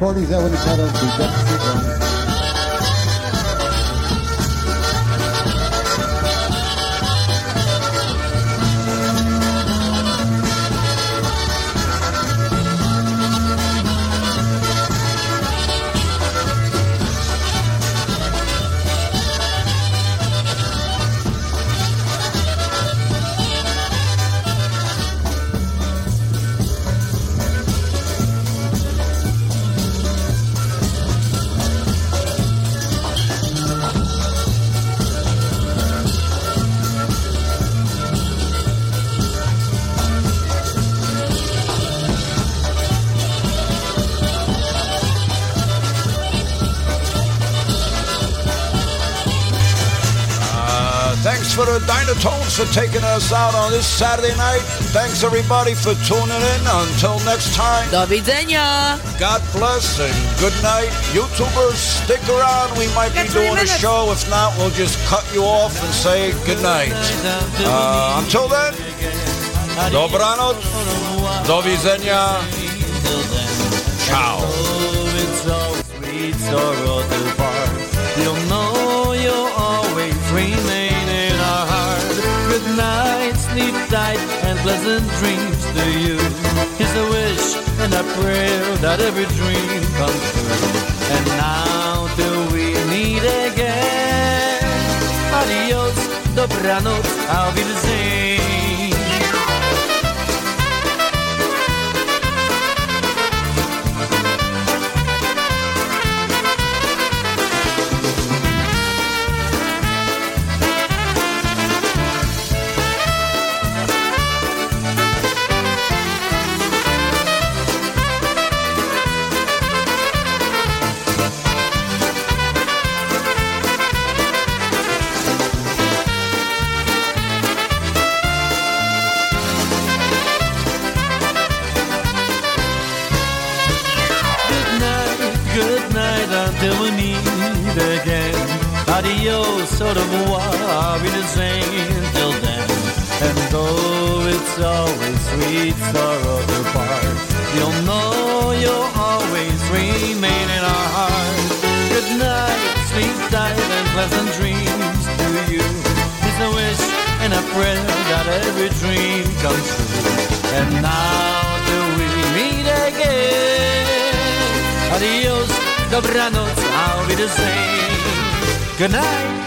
Our one of our recordings that was entitled for taking us out on this Saturday night. Thanks everybody for tuning in. Until next time. Do widzenia. God bless and good night. YouTubers, stick around. We might be doing a show. If not, we'll just cut you off and say good night. Uh, until then, dobranoc, do widzenia, ciao. Sleep tight, and pleasant dreams to you. Here's a wish and a prayer that every dream comes true. And now till we meet again. Adios, dobranoc, I'll be sweet sorrow to you'll know you'll always remain in our hearts. Good night, sleep tight and pleasant dreams to you. It's a wish and a prayer that every dream comes true. And now till we meet again. Adios, dobranoc, I'll be the same. Good night.